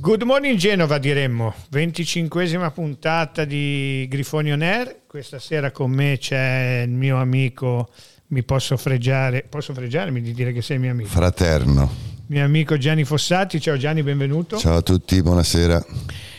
Good morning Genova diremmo, 25esima puntata di Grifoni On Air, questa sera con me c'è il mio amico, mi posso fregiare, posso fregiarmi di dire che sei mio amico? Fraterno. Mio amico Gianni Fossati, ciao Gianni, benvenuto. Ciao a tutti, buonasera.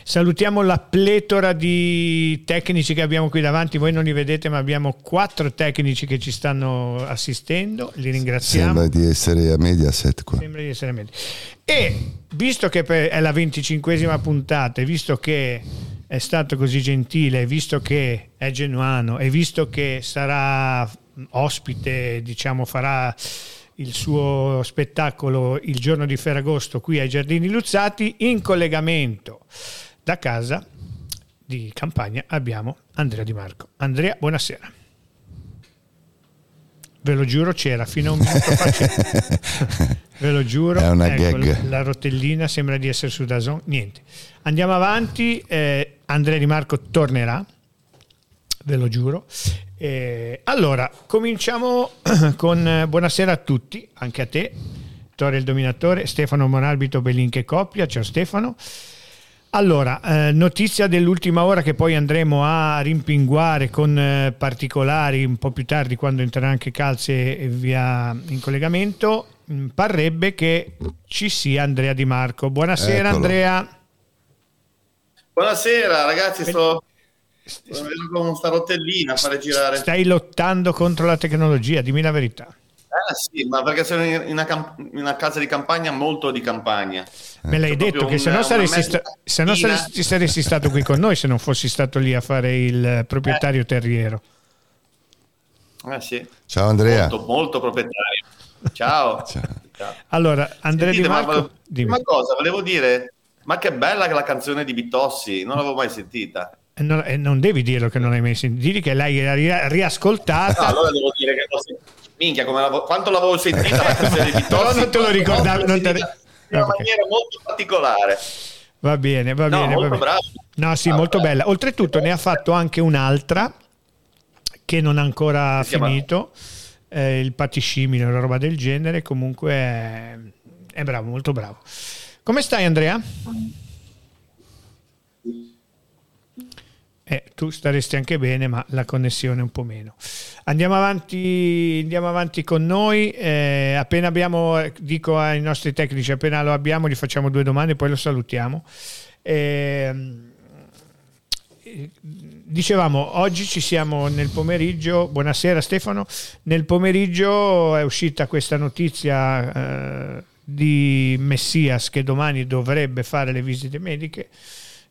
Salutiamo la pletora di tecnici che abbiamo qui davanti, voi non li vedete ma abbiamo quattro tecnici che ci stanno assistendo, li ringraziamo. Sembra di essere a Mediaset qua. Sembra di essere a Mediaset. E visto che è la 25esima puntata visto che è stato così gentile, visto che è genuano e visto che sarà ospite, diciamo farà il suo spettacolo il giorno di Ferragosto qui ai Giardini Luzzati in collegamento da casa di campagna abbiamo Andrea Di Marco. Andrea, buonasera. Ve lo giuro, c'era fino a un minuto fa. Ve lo giuro. È una ecco, gag. La rotellina sembra di essere su Dazon. Niente. Andiamo avanti. Eh, Andrea Di Marco tornerà. Ve lo giuro. Eh, allora, cominciamo con buonasera a tutti, anche a te, Torre il Dominatore, Stefano Monalbito, Belinche Coppia. Ciao Stefano. Allora, eh, notizia dell'ultima ora che poi andremo a rimpinguare con eh, particolari un po' più tardi quando entrerà anche Calze e via in collegamento. Mh, mm, parrebbe che ci sia Andrea Di Marco. Buonasera Eccolo. Andrea. Buonasera ragazzi, sto, con sta rotellina a fare girare. Stai lottando contro la tecnologia, dimmi la verità. Eh sì, ma perché sono in una, camp- in una, casa di campagna molto di campagna. Me l'hai detto che se no, saresti, sta- se no saresti, saresti, stato qui con noi se non fossi stato lì a fare il proprietario eh. terriero. Eh sì. Ciao Andrea. Molto, molto proprietario. Ciao. Ciao. Allora, Andrea Sentite, Di Marco... Ma, ma cosa, volevo dire, ma che bella la canzone di Bitossi, non l'avevo mai sentita. Non, eh, non, devi dirlo che non hai mai sentito, digli che l'hai riascoltata. No, allora devo dire che sentita minchia, l'avevo, quanto l'avevo sentita la canzone di Tossi. non te lo. Non te... In una maniera molto particolare. Va bene, va no, bene. Molto va bene. bravo. No, sì, ah, molto bella. Oltretutto ne ha fatto anche un'altra che non ha ancora finito, eh, il patiscimile, una roba del genere. Comunque è, è bravo, molto bravo. Come stai Andrea? Eh, tu staresti anche bene, ma la connessione un po' meno. Andiamo avanti, andiamo avanti con noi. Eh, appena abbiamo, dico ai nostri tecnici, appena lo abbiamo, gli facciamo due domande e poi lo salutiamo. Eh, dicevamo, oggi ci siamo nel pomeriggio. Buonasera Stefano. Nel pomeriggio è uscita questa notizia eh, di Messias che domani dovrebbe fare le visite mediche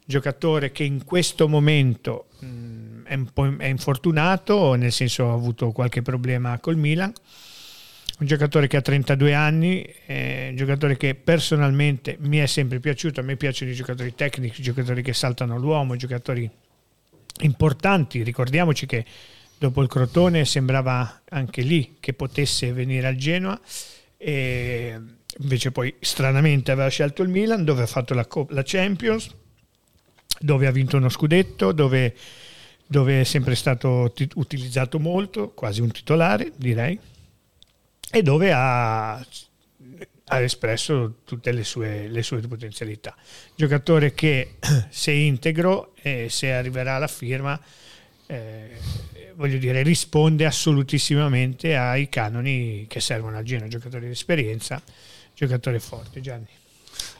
giocatore che in questo momento mh, mm, è, un po' è infortunato, nel senso ha avuto qualche problema col Milan, un giocatore che ha 32 anni, un giocatore che personalmente mi è sempre piaciuto, a me piacciono i giocatori tecnici, i giocatori che saltano l'uomo, i giocatori importanti, ricordiamoci che dopo il Crotone sembrava anche lì che potesse venire al Genoa e invece poi stranamente aveva scelto il Milan dove ha fatto la, la Champions dove ha vinto uno scudetto, dove, dove è sempre stato t- utilizzato molto, quasi un titolare direi, e dove ha, ha espresso tutte le sue, le sue, potenzialità. Giocatore che se integro e se arriverà alla firma, eh, voglio dire, risponde assolutissimamente ai canoni che servono al Genoa, giocatore di esperienza, giocatore forte. Gianni.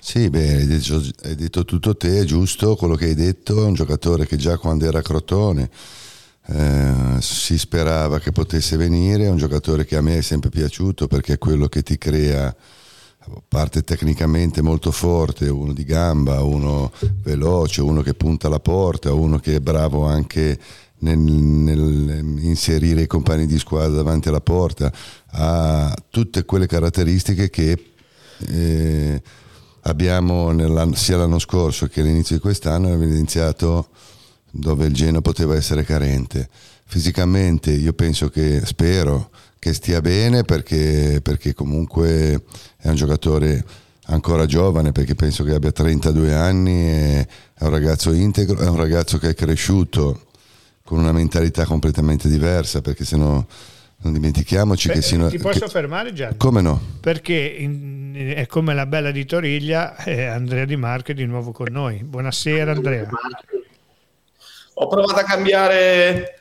Sì, beh, hai detto, hai detto, tutto te, è giusto quello che hai detto, è un giocatore che già quando era a Crotone eh, si sperava che potesse venire, è un giocatore che a me è sempre piaciuto perché è quello che ti crea parte tecnicamente molto forte, uno di gamba, uno veloce, uno che punta alla porta, uno che è bravo anche nel, nel, inserire i compagni di squadra davanti alla porta, ha tutte quelle caratteristiche che eh, abbiamo sia l'anno scorso che all'inizio di quest'anno evidenziato dove il Genoa poteva essere carente. Fisicamente io penso che, spero che stia bene perché, perché comunque è un giocatore ancora giovane perché penso che abbia 32 anni, è un ragazzo integro, è un ragazzo che è cresciuto con una mentalità completamente diversa perché se no Non dimentichiamoci Beh, che sino ti posso che- fermare Gianni? Come no? Perché in- è come la bella di Toriglia, eh, Andrea Di Marco è di nuovo con noi. Buonasera Andrea. Ho provato a cambiare.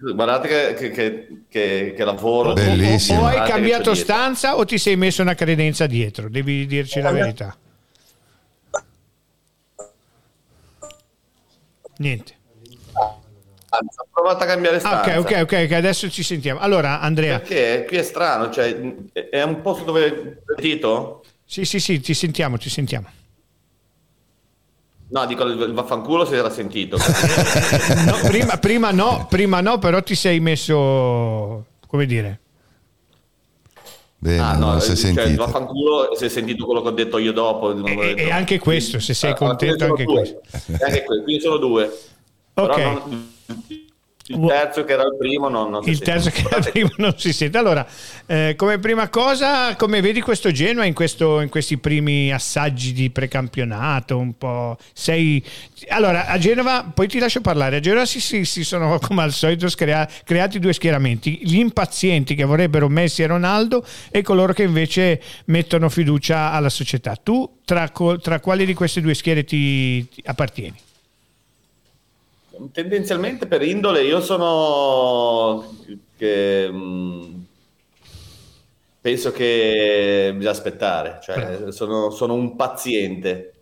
Guardate che, che- che- che- che lavoro. Bellissimo. O hai cambiato stanza o ti sei messo una credenza dietro? Devi dirci la verità. Niente. Anzi, Ho provato a cambiare Ah, stanza. ok, ok, ok, ok, adesso ci sentiamo. Allora, Andrea, Perché qui è strano, cioè è un posto dove Tito? sì, sì, sì, ti sentiamo, ti sentiamo. No, dico il vaffanculo si era sentito. No, prima, prima no, prima no, però ti sei messo, come dire, Bene, Ah, no, non si è cioè, il sentito. vaffanculo si è sentito quello che ho detto io dopo. E- detto. e anche questo, se sei Ah, contento, sono anche questo. E anche questo, quindi sono due. Però Ok. Il terzo che era il primo non, non si il sente. terzo che Guardate, arriva non si sente. Allora, eh, come prima cosa, come vedi questo Genoa in, questo- in questi primi assaggi di precampionato? Un po' sei. Allora, a Genova, poi ti lascio parlare. A Genova si, si- si sono come al solito screa- creati due schieramenti: gli impazienti che vorrebbero Messi e Ronaldo e coloro che invece mettono fiducia alla società. Tu, tra, tra quali di queste due schiere ti, ti appartieni? Tendenzialmente per indole io sono che mh, penso che bisogna aspettare, cioè sono, sono un paziente.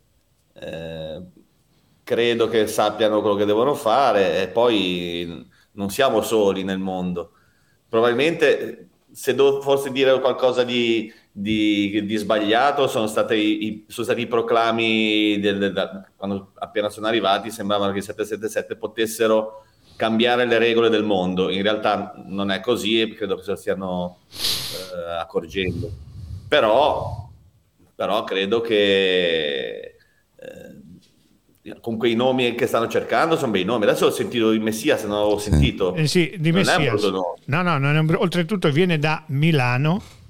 Eh, credo che sappiano quello che devono fare e poi non siamo soli nel mondo. Probabilmente se devo forse dire qualcosa di, di- di sbagliato sono, state i, sono stati i proclami del- da- quando appena sono arrivati sembravano che i 777 potessero cambiare le regole del mondo in realtà non è così e credo che se lo stiano eh, accorgendo però, però credo che eh, con quei nomi che stanno cercando sono bei nomi adesso ho sentito il Messia se non l'avevo sentito Eh sì, di Messias. nome. No, no, non è oltretutto viene da Milano.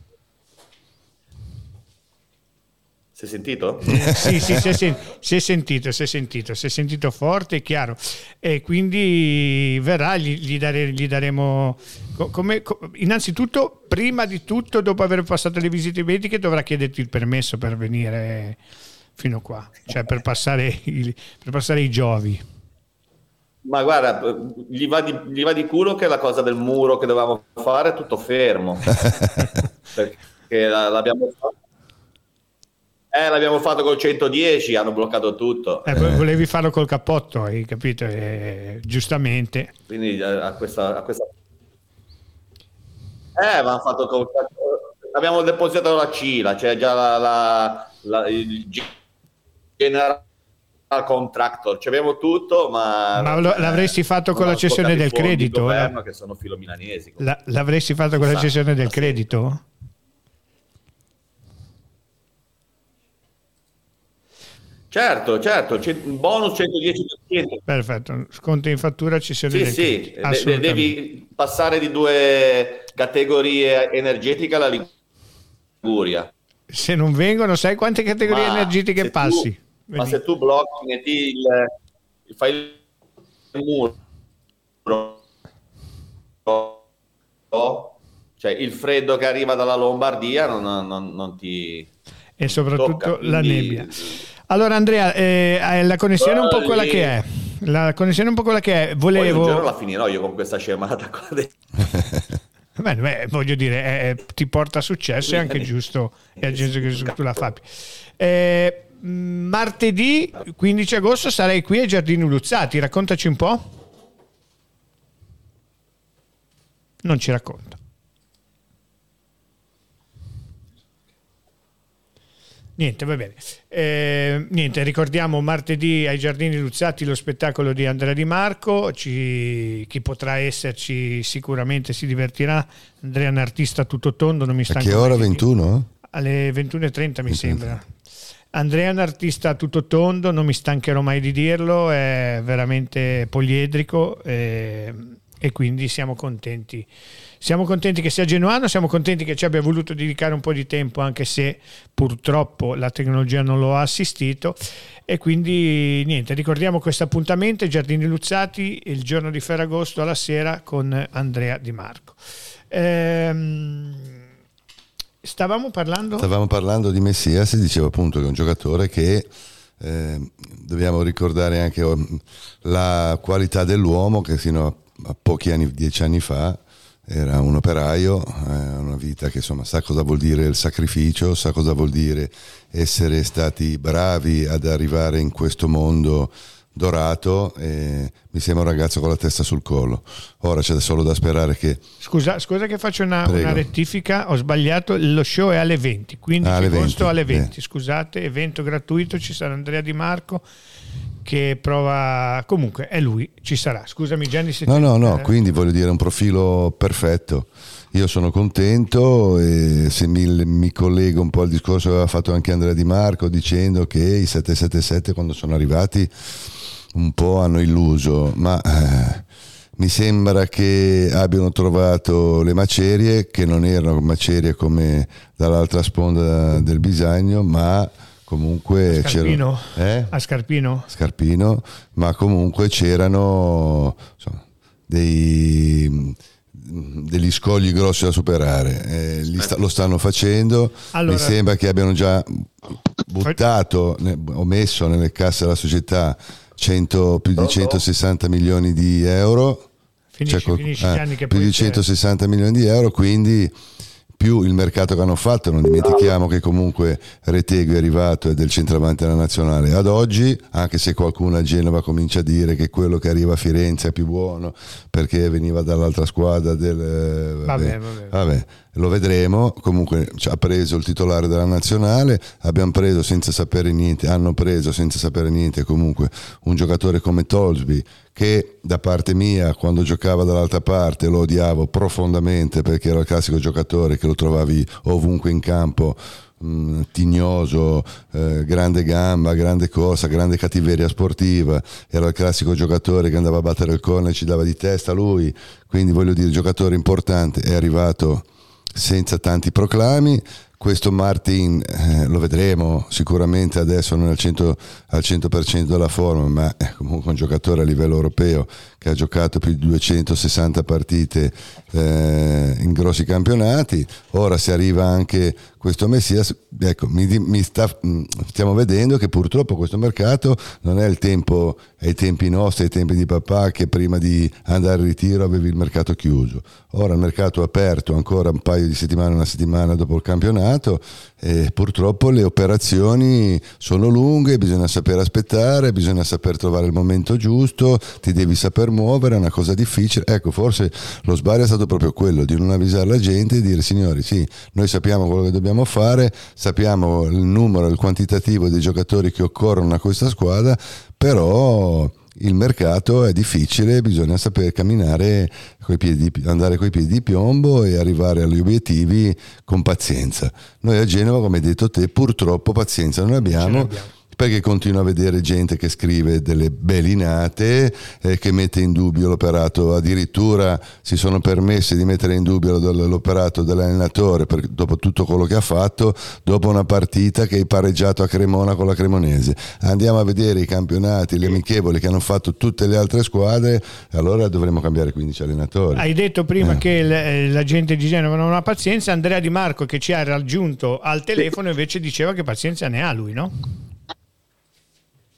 Si è sentito? Sì, sì, si è, sen- si è sentito, si è sentito, si è sentito forte e chiaro. E quindi verrà, gli, gli dare- gli daremo... co- come- co- innanzitutto, prima di tutto, dopo aver passato le visite mediche, dovrà chiederti il permesso per venire fino qua, cioè per passare, il- per passare i giovi. Ma guarda, gli va, di, gli va di culo che la cosa del muro che dovevamo fare è tutto fermo. Perché la- l'abbiamo fatto. Eh, l'abbiamo fatto col 110, hanno bloccato tutto. Eh, vo- Volevi farlo col cappotto, hai capito? E, giustamente. Quindi eh, a questa, a questa... Eh, ma hanno fatto col... Abbiamo depositato la CILA, c'è già la, la- la- il general contractor, ci abbiamo tutto, ma... Ma lo- l'avresti fatto con la cessione del credito, di eh? governo, che sono filo milanesi. La- l'avresti fatto con la cessione del credito? Certo, certo, c'è un bonus 110%. Perfetto, sconto in fattura, Sì, del sì, credito. de- devi passare di due categorie energetiche alla Liguria. Se non vengono, sai quante categorie Ma energetiche se tu- passi? ma se tu blocchi, metti il, fai il muro, cioè il freddo che arriva dalla Lombardia non, non- non ti... E soprattutto tocca, la quindi- nebbia. Allora Andrea, eh, eh, la connessione è un po' quella che è. La connessione è un po' quella che è. Poi un giorno Volevo... la finirò io con questa scemata qua dentro. Beh, beh, voglio dire, eh, ti porta successo, è anche giusto, è giusto che tu la fai. Eh, martedì 15 agosto sarai qui ai Giardini Luzzati, raccontaci un po'. Non ci racconta. Niente, va bene. Eh, niente, ricordiamo martedì ai Giardini Luzzati lo spettacolo di Andrea Di Marco. Ci- chi potrà esserci sicuramente si divertirà. Andrea è un artista tutto tondo, non mi A stanco che ora? mai di- 21? alle 21.30 mi sembra. Andrea è un artista a tutto tondo, non mi stancherò mai di dirlo, è veramente poliedrico, eh, e quindi siamo contenti. Siamo contenti che sia genuano, siamo contenti che ci abbia voluto dedicare un po' di tempo anche se purtroppo la tecnologia non lo ha assistito e quindi niente, ricordiamo questo appuntamento Giardini Luzzati il giorno di Ferragosto alla sera con Andrea Di Marco. Ehm, stavamo parlando... Stavamo parlando di Messias dicevo appunto che è un giocatore che eh, dobbiamo ricordare anche oh, la qualità dell'uomo che fino a a pochi anni, dieci anni fa, era un operaio, eh, una vita che insomma sa cosa vuol dire il sacrificio, sa cosa vuol dire essere stati bravi ad arrivare in questo mondo dorato e mi sembra un ragazzo con la testa sul collo. Ora c'è solo da sperare che... Scusa, scusa che faccio una, una rettifica, ho sbagliato, lo show è alle 20, 15 ah, alle agosto 20, alle 20, eh. scusate, evento gratuito, ci sarà Andrea Di Marco che prova comunque è lui ci sarà. Scusami Gianni se no no no quindi voglio dire un profilo perfetto. Io sono contento e se mi, mi, collego un po' al discorso che aveva fatto anche Andrea Di Marco dicendo che i 777 quando sono arrivati un po' hanno illuso ma eh, mi sembra che abbiano trovato le macerie che non erano macerie come dall'altra sponda del Bisagno ma comunque a Scarpino, eh? a Scarpino. Scarpino, ma comunque c'erano insomma, dei, degli scogli grossi da superare. Eh, sta, lo stanno facendo, allora, mi sembra che abbiano già buttato ne, o messo nelle casse della società 100, più di 160 milioni di euro. Finisci, cioè, eh, più di 160 milioni di euro, quindi più il mercato che hanno fatto, non dimentichiamo che comunque Retegui è arrivato e del centravanti della nazionale ad oggi, anche se qualcuno a Genova comincia a dire che quello che arriva a Firenze è più buono perché veniva dall'altra squadra del... Eh, vabbè, vabbè. vabbè lo vedremo, comunque ha preso il titolare della nazionale, abbiamo preso senza sapere niente, hanno preso senza sapere niente comunque un giocatore come Tolsby che da parte mia quando giocava dall'altra parte lo odiavo profondamente perché era il classico giocatore che lo trovavi ovunque in campo mm, tignoso, eh, grande gamba, grande corsa, grande cattiveria sportiva, era il classico giocatore che andava a battere il corner e ci dava di testa lui, quindi voglio dire giocatore importante, è arrivato senza tanti proclami. Questo Martin eh, lo vedremo sicuramente adesso non al, 100, al 100% della forma, ma è comunque un giocatore a livello europeo che ha giocato più di 260 partite eh, in grossi campionati. Ora si arriva anche questo Messias, ecco, mi, mi sta, mm, stiamo vedendo che purtroppo questo mercato non è il tempo, ai tempi nostri, ai tempi di papà, che prima di andare in ritiro avevi il mercato chiuso. Ora il mercato è aperto ancora un paio di settimane, una settimana dopo il campionato e purtroppo le operazioni sono lunghe, bisogna saper aspettare, bisogna saper trovare il momento giusto, ti devi saper muovere, è una cosa difficile. Ecco, forse lo sbaglio è stato proprio quello di non avvisare la gente e dire signori sì, noi sappiamo quello che dobbiamo fare, sappiamo il numero, il quantitativo dei giocatori che occorrono a questa squadra, però il mercato è difficile, bisogna saper camminare, coi piedi, andare coi piedi di piombo e arrivare agli obiettivi con pazienza. Noi a Genova, come hai detto te, purtroppo pazienza non abbiamo perché continuo a vedere gente che scrive delle belinate eh, che mette in dubbio l'operato, addirittura si sono permessi di mettere in dubbio l'operato dell'allenatore per, dopo tutto quello che ha fatto, dopo una partita che hai pareggiato a Cremona con la Cremonese. Andiamo a vedere i campionati, le amichevoli che hanno fatto tutte le altre squadre, allora dovremmo cambiare 15 allenatori. Hai detto prima eh. che eh, la gente di Genova non ha pazienza, Andrea Di Marco che ci ha raggiunto al telefono invece diceva che pazienza ne ha lui, no?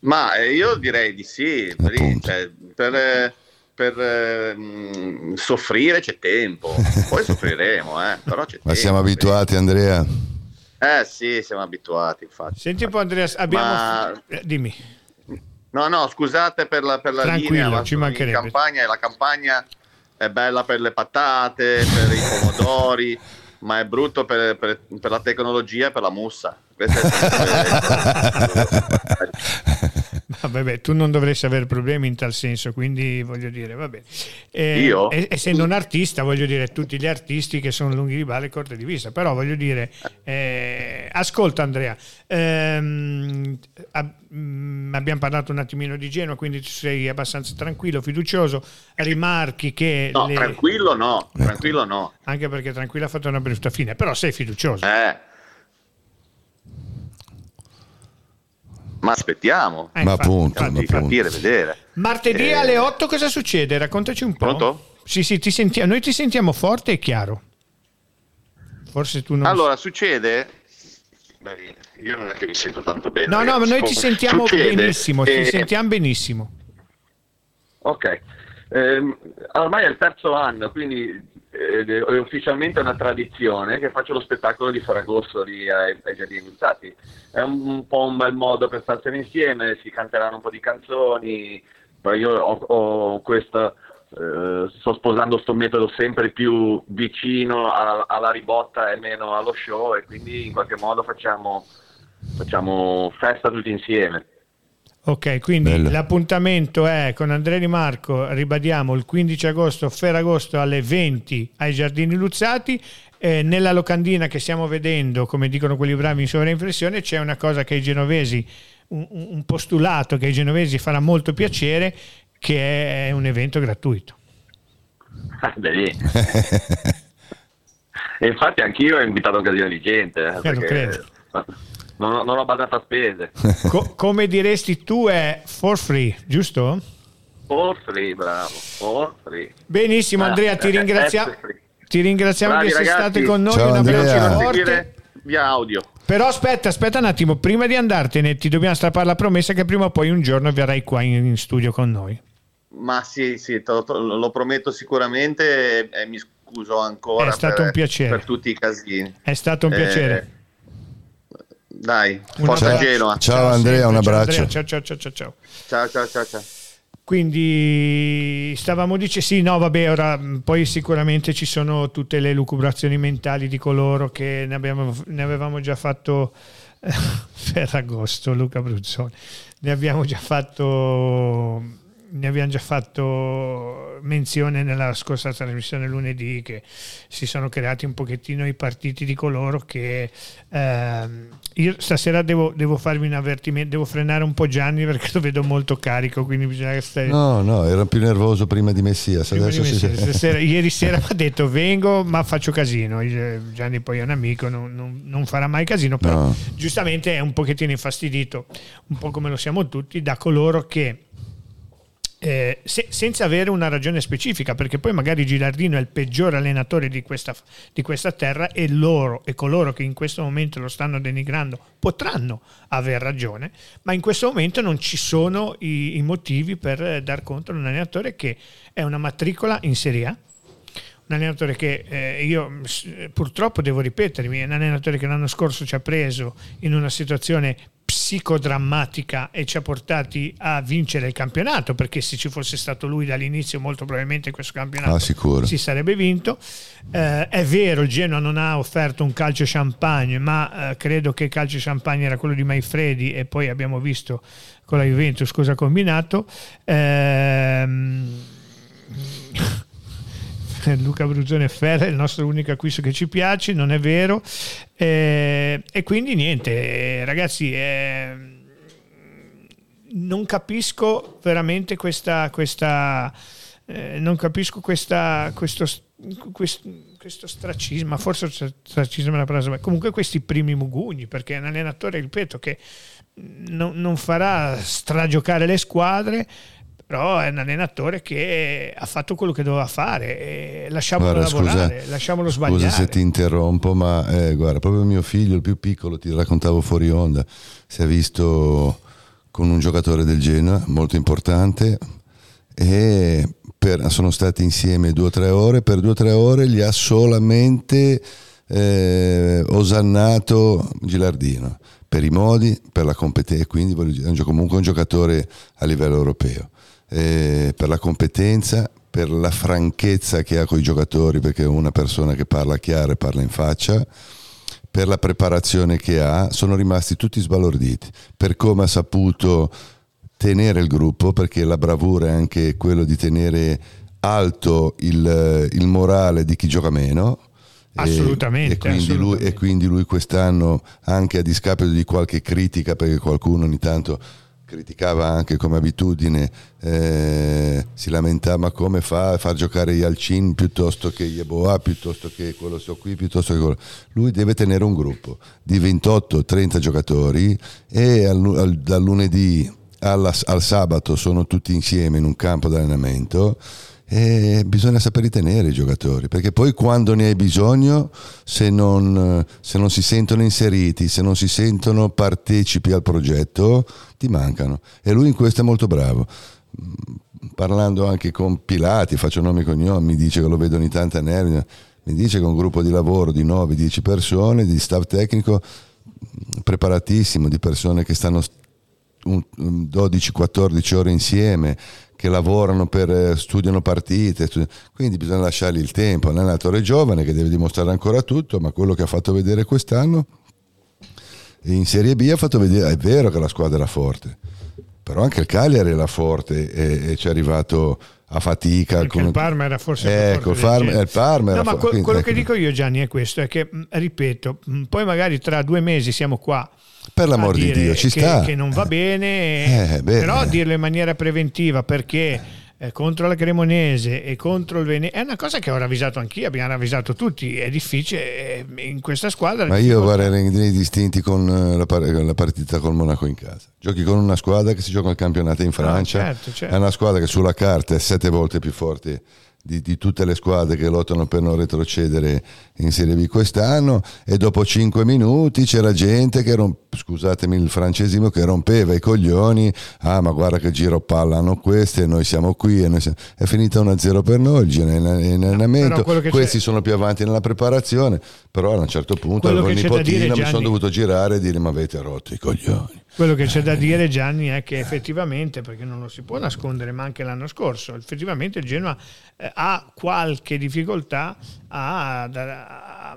Ma eh, io direi di sì, cioè, per, per eh, soffrire c'è tempo, poi soffriremo, eh, però c'è Ma tempo, siamo abituati tempo. Andrea? Eh sì, siamo abituati infatti. Senti un po' Andrea, abbiamo... Ma... Eh, dimmi. No, no, scusate per la, per la linea, ci mancherebbe. Campagna, la campagna è bella per le patate, per i pomodori, ma è brutto per, per, per la tecnologia e per la mussa. Vabbè, beh, tu non dovresti avere problemi in tal senso, quindi voglio dire, vabbè. Eh, Io? Essendo un artista, voglio dire, tutti gli artisti che sono lunghi di balle e corti di vista, però voglio dire, eh, ascolta Andrea, ehm, mm, abbiamo parlato un attimino di Genoa, quindi sei abbastanza tranquillo, fiducioso, rimarchi che... No, le... tranquillo no, tranquillo no. Anche perché tranquillo ha fatto una brutta fine, però sei fiducioso. Eh. Ma aspettiamo. Eh, Ma infatti, appunto, infatti. ma. Capire, vedere. Martedì Eh, alle 8 cosa succede? Raccontaci un po'. Pronto? Sì, sì, ti sentiamo, noi ti sentiamo forte e chiaro. Forse tu non... Allora, succede... Beh, io non è che mi sento tanto bene. no, no, ma noi ti sentiamo Succede benissimo, ti che- sentiamo benissimo. Ok, Ehm, ormai è il terzo anno, quindi eh, è ufficialmente una tradizione che faccio lo spettacolo di Ferragosto lì ai, ai Giardini Luzzati. È un, un po' un bel modo per starsene insieme, si canteranno un po' di canzoni, poi io ho, ho questa, eh, sto sposando questo metodo sempre più vicino alla, alla ribotta e meno allo show e quindi in qualche modo facciamo, facciamo festa tutti insieme. Ok, quindi Bello. l'appuntamento è con Andrea Di Marco, ribadiamo il 15 agosto, Ferragosto alle 20 ai Giardini Luzzati. Eh, nella locandina che stiamo vedendo, come dicono quelli bravi in sovraimpressione, c'è una cosa che ai genovesi, un, un- postulato che ai genovesi farà molto piacere, che è un evento gratuito. Ah. E infatti anch'io ho invitato un casino di gente. eh, lo perché credo. Non, ho- non ho badato a spese. Co- come diresti tu è for free, giusto? All free, bravo. All free. Benissimo Ah, Andrea, ti eh, ringraziamo. eh, free. Ti ringraziamo Bravi di essere ragazzi. stato con noi. Ciao, un abbraccio Ci forte. Via audio. Però aspetta, aspetta un attimo, prima di andartene ti dobbiamo strappare la promessa che prima o poi un giorno verrai qua in, in studio con noi. Ma sì, sì, te lo, lo prometto sicuramente e, e mi scuso ancora È stato per, un piacere. per tutti i casini. È stato un Eh, piacere. Dai, Un forza abbraccio. Genoa. Ciao, Andrea, un ciao, abbraccio. Andrea, ciao, ciao, ciao, ciao. Ciao, ciao, ciao, ciao. Quindi stavamo dicendo, sì, no, vabbè, ora mh, poi sicuramente ci sono tutte le lucubrazioni mentali di coloro che ne, abbiamo, ne avevamo già fatto eh, Ferragosto, Luca Bruzzone, ne abbiamo già fatto ne abbiamo già fatto menzione nella scorsa trasmissione lunedì che si sono creati un pochettino i partiti di coloro che ehm, io stasera devo, devo farvi un avvertimento, devo frenare un po' Gianni perché lo vedo molto carico, quindi bisogna che stai... No, no, era più nervoso prima di Messias. Prima di si... me, stasera- ieri sera mi ha detto vengo ma faccio casino Gianni poi è un amico non, non- non farà mai casino però No. giustamente è un pochettino infastidito un po' come lo siamo tutti da coloro che eh, se- senza avere una ragione specifica, perché poi magari Gilardino è il peggiore allenatore di questa, di questa terra e loro e coloro che in questo momento lo stanno denigrando potranno aver ragione, ma in questo momento non ci sono i, i motivi per dar conto di un allenatore che è una matricola in Serie A, un allenatore che eh, io purtroppo devo ripetermi, è un allenatore che l'anno scorso ci ha preso in una situazione psicodrammatica e ci ha portati a vincere il campionato, perché se ci fosse stato lui dall'inizio molto probabilmente questo campionato Ah, si sarebbe vinto. Eh, è vero, il Genoa non ha offerto un calcio champagne, ma eh, credo che il calcio champagne era quello di Maifredi e poi abbiamo visto con la Juventus cosa ha combinato. Ehm, Luca Bruzzone Ferra è il nostro unico acquisto che ci piace, non è vero. Eh, e quindi niente, eh, ragazzi, eh, non capisco veramente questa, questa eh, non capisco questa, questo, questo, questo stracismo, forse stracismo è la parola, ma comunque questi primi mugugni, perché è un allenatore, ripeto, che non, non farà stragiocare le squadre, però è un allenatore che ha fatto quello che doveva fare lasciamolo Guarda, lavorare, scusa, lasciamolo Scusa sbagliare. se ti interrompo, ma eh, guarda, proprio mio figlio, il più piccolo, ti raccontavo fuori onda, si è visto con un giocatore del Genoa molto importante e per- sono stati insieme due o tre ore, per due o tre ore gli ha solamente eh, osannato Gilardino per i modi, per la competenza, quindi voglio comunque un giocatore a livello europeo, eh, per la competenza, per la franchezza che ha con i giocatori, perché è una persona che parla chiaro e parla in faccia, per la preparazione che ha, sono rimasti tutti sbalorditi, per come ha saputo tenere il gruppo, perché la bravura è anche quello di tenere alto il, il morale di chi gioca meno. Assolutamente, E, quindi, assolutamente. Lui, e quindi lui quest'anno, anche a discapito di qualche critica, perché qualcuno ogni tanto criticava anche come abitudine, eh, si lamentava come fa a far giocare Yalcin piuttosto che Yeboah, piuttosto che quello so qui, piuttosto che quello. Lui deve tenere un gruppo di 28-30 giocatori e al, al, dal lunedì alla, al sabato sono tutti insieme in un campo d'allenamento e bisogna saper tenere i giocatori perché poi quando ne hai bisogno se non, se non, si sentono inseriti se non si sentono partecipi al progetto ti mancano. E lui in questo è molto bravo. Parlando anche con Pilati faccio nomi e cognomi mi dice che lo vedo ogni tanto a nervi mi dice che un gruppo di lavoro di 9-10 persone di staff tecnico preparatissimo di persone che stanno 12-14 ore insieme che lavorano per eh, studiano partite, quindi bisogna lasciargli il tempo. L'allenatore giovane che deve dimostrare ancora tutto, ma quello che ha fatto vedere quest'anno in Serie B ha fatto vedere, è vero che la squadra era forte, però anche il Cagliari era forte e, e ci è arrivato a fatica. Perché con... il Parma era forse ecco, il Parma, il Parma no, ma quello quindi, che ecco. dico io Gianni è questo, è che ripeto, poi magari tra due mesi siamo qua per l'amor di Dio, ci che, sta. che non va bene, Eh, però dirlo in maniera preventiva perché eh, contro la Cremonese e contro il Venezia è una cosa che ho ravvisato anch'io, abbiamo ravvisato tutti, è difficile eh, in questa squadra. Ma io vorrei rendere distinti con eh, la, par- la partita col Monaco in casa. Giochi con una squadra che si gioca il campionato in Francia, certo, certo. è una squadra che sulla carta è sette volte più forte di, di tutte le squadre che lottano per non retrocedere in Serie B quest'anno e dopo cinque minuti c'era gente che romp- scusatemi il francesimo che rompeva i coglioni ah ma guarda che giro palla hanno queste e noi siamo qui e noi siamo... è finita 1-0 per noi il allenamento. questi c'è- sono più avanti nella preparazione però a un certo punto avevo il da dire, nipotino mi sono Gianni- dovuto girare e dire ma avete rotto i coglioni? Quello che c'è da dire Gianni è che effettivamente, perché non lo si può nascondere, ma anche l'anno scorso, effettivamente il Genoa eh, ha qualche difficoltà a,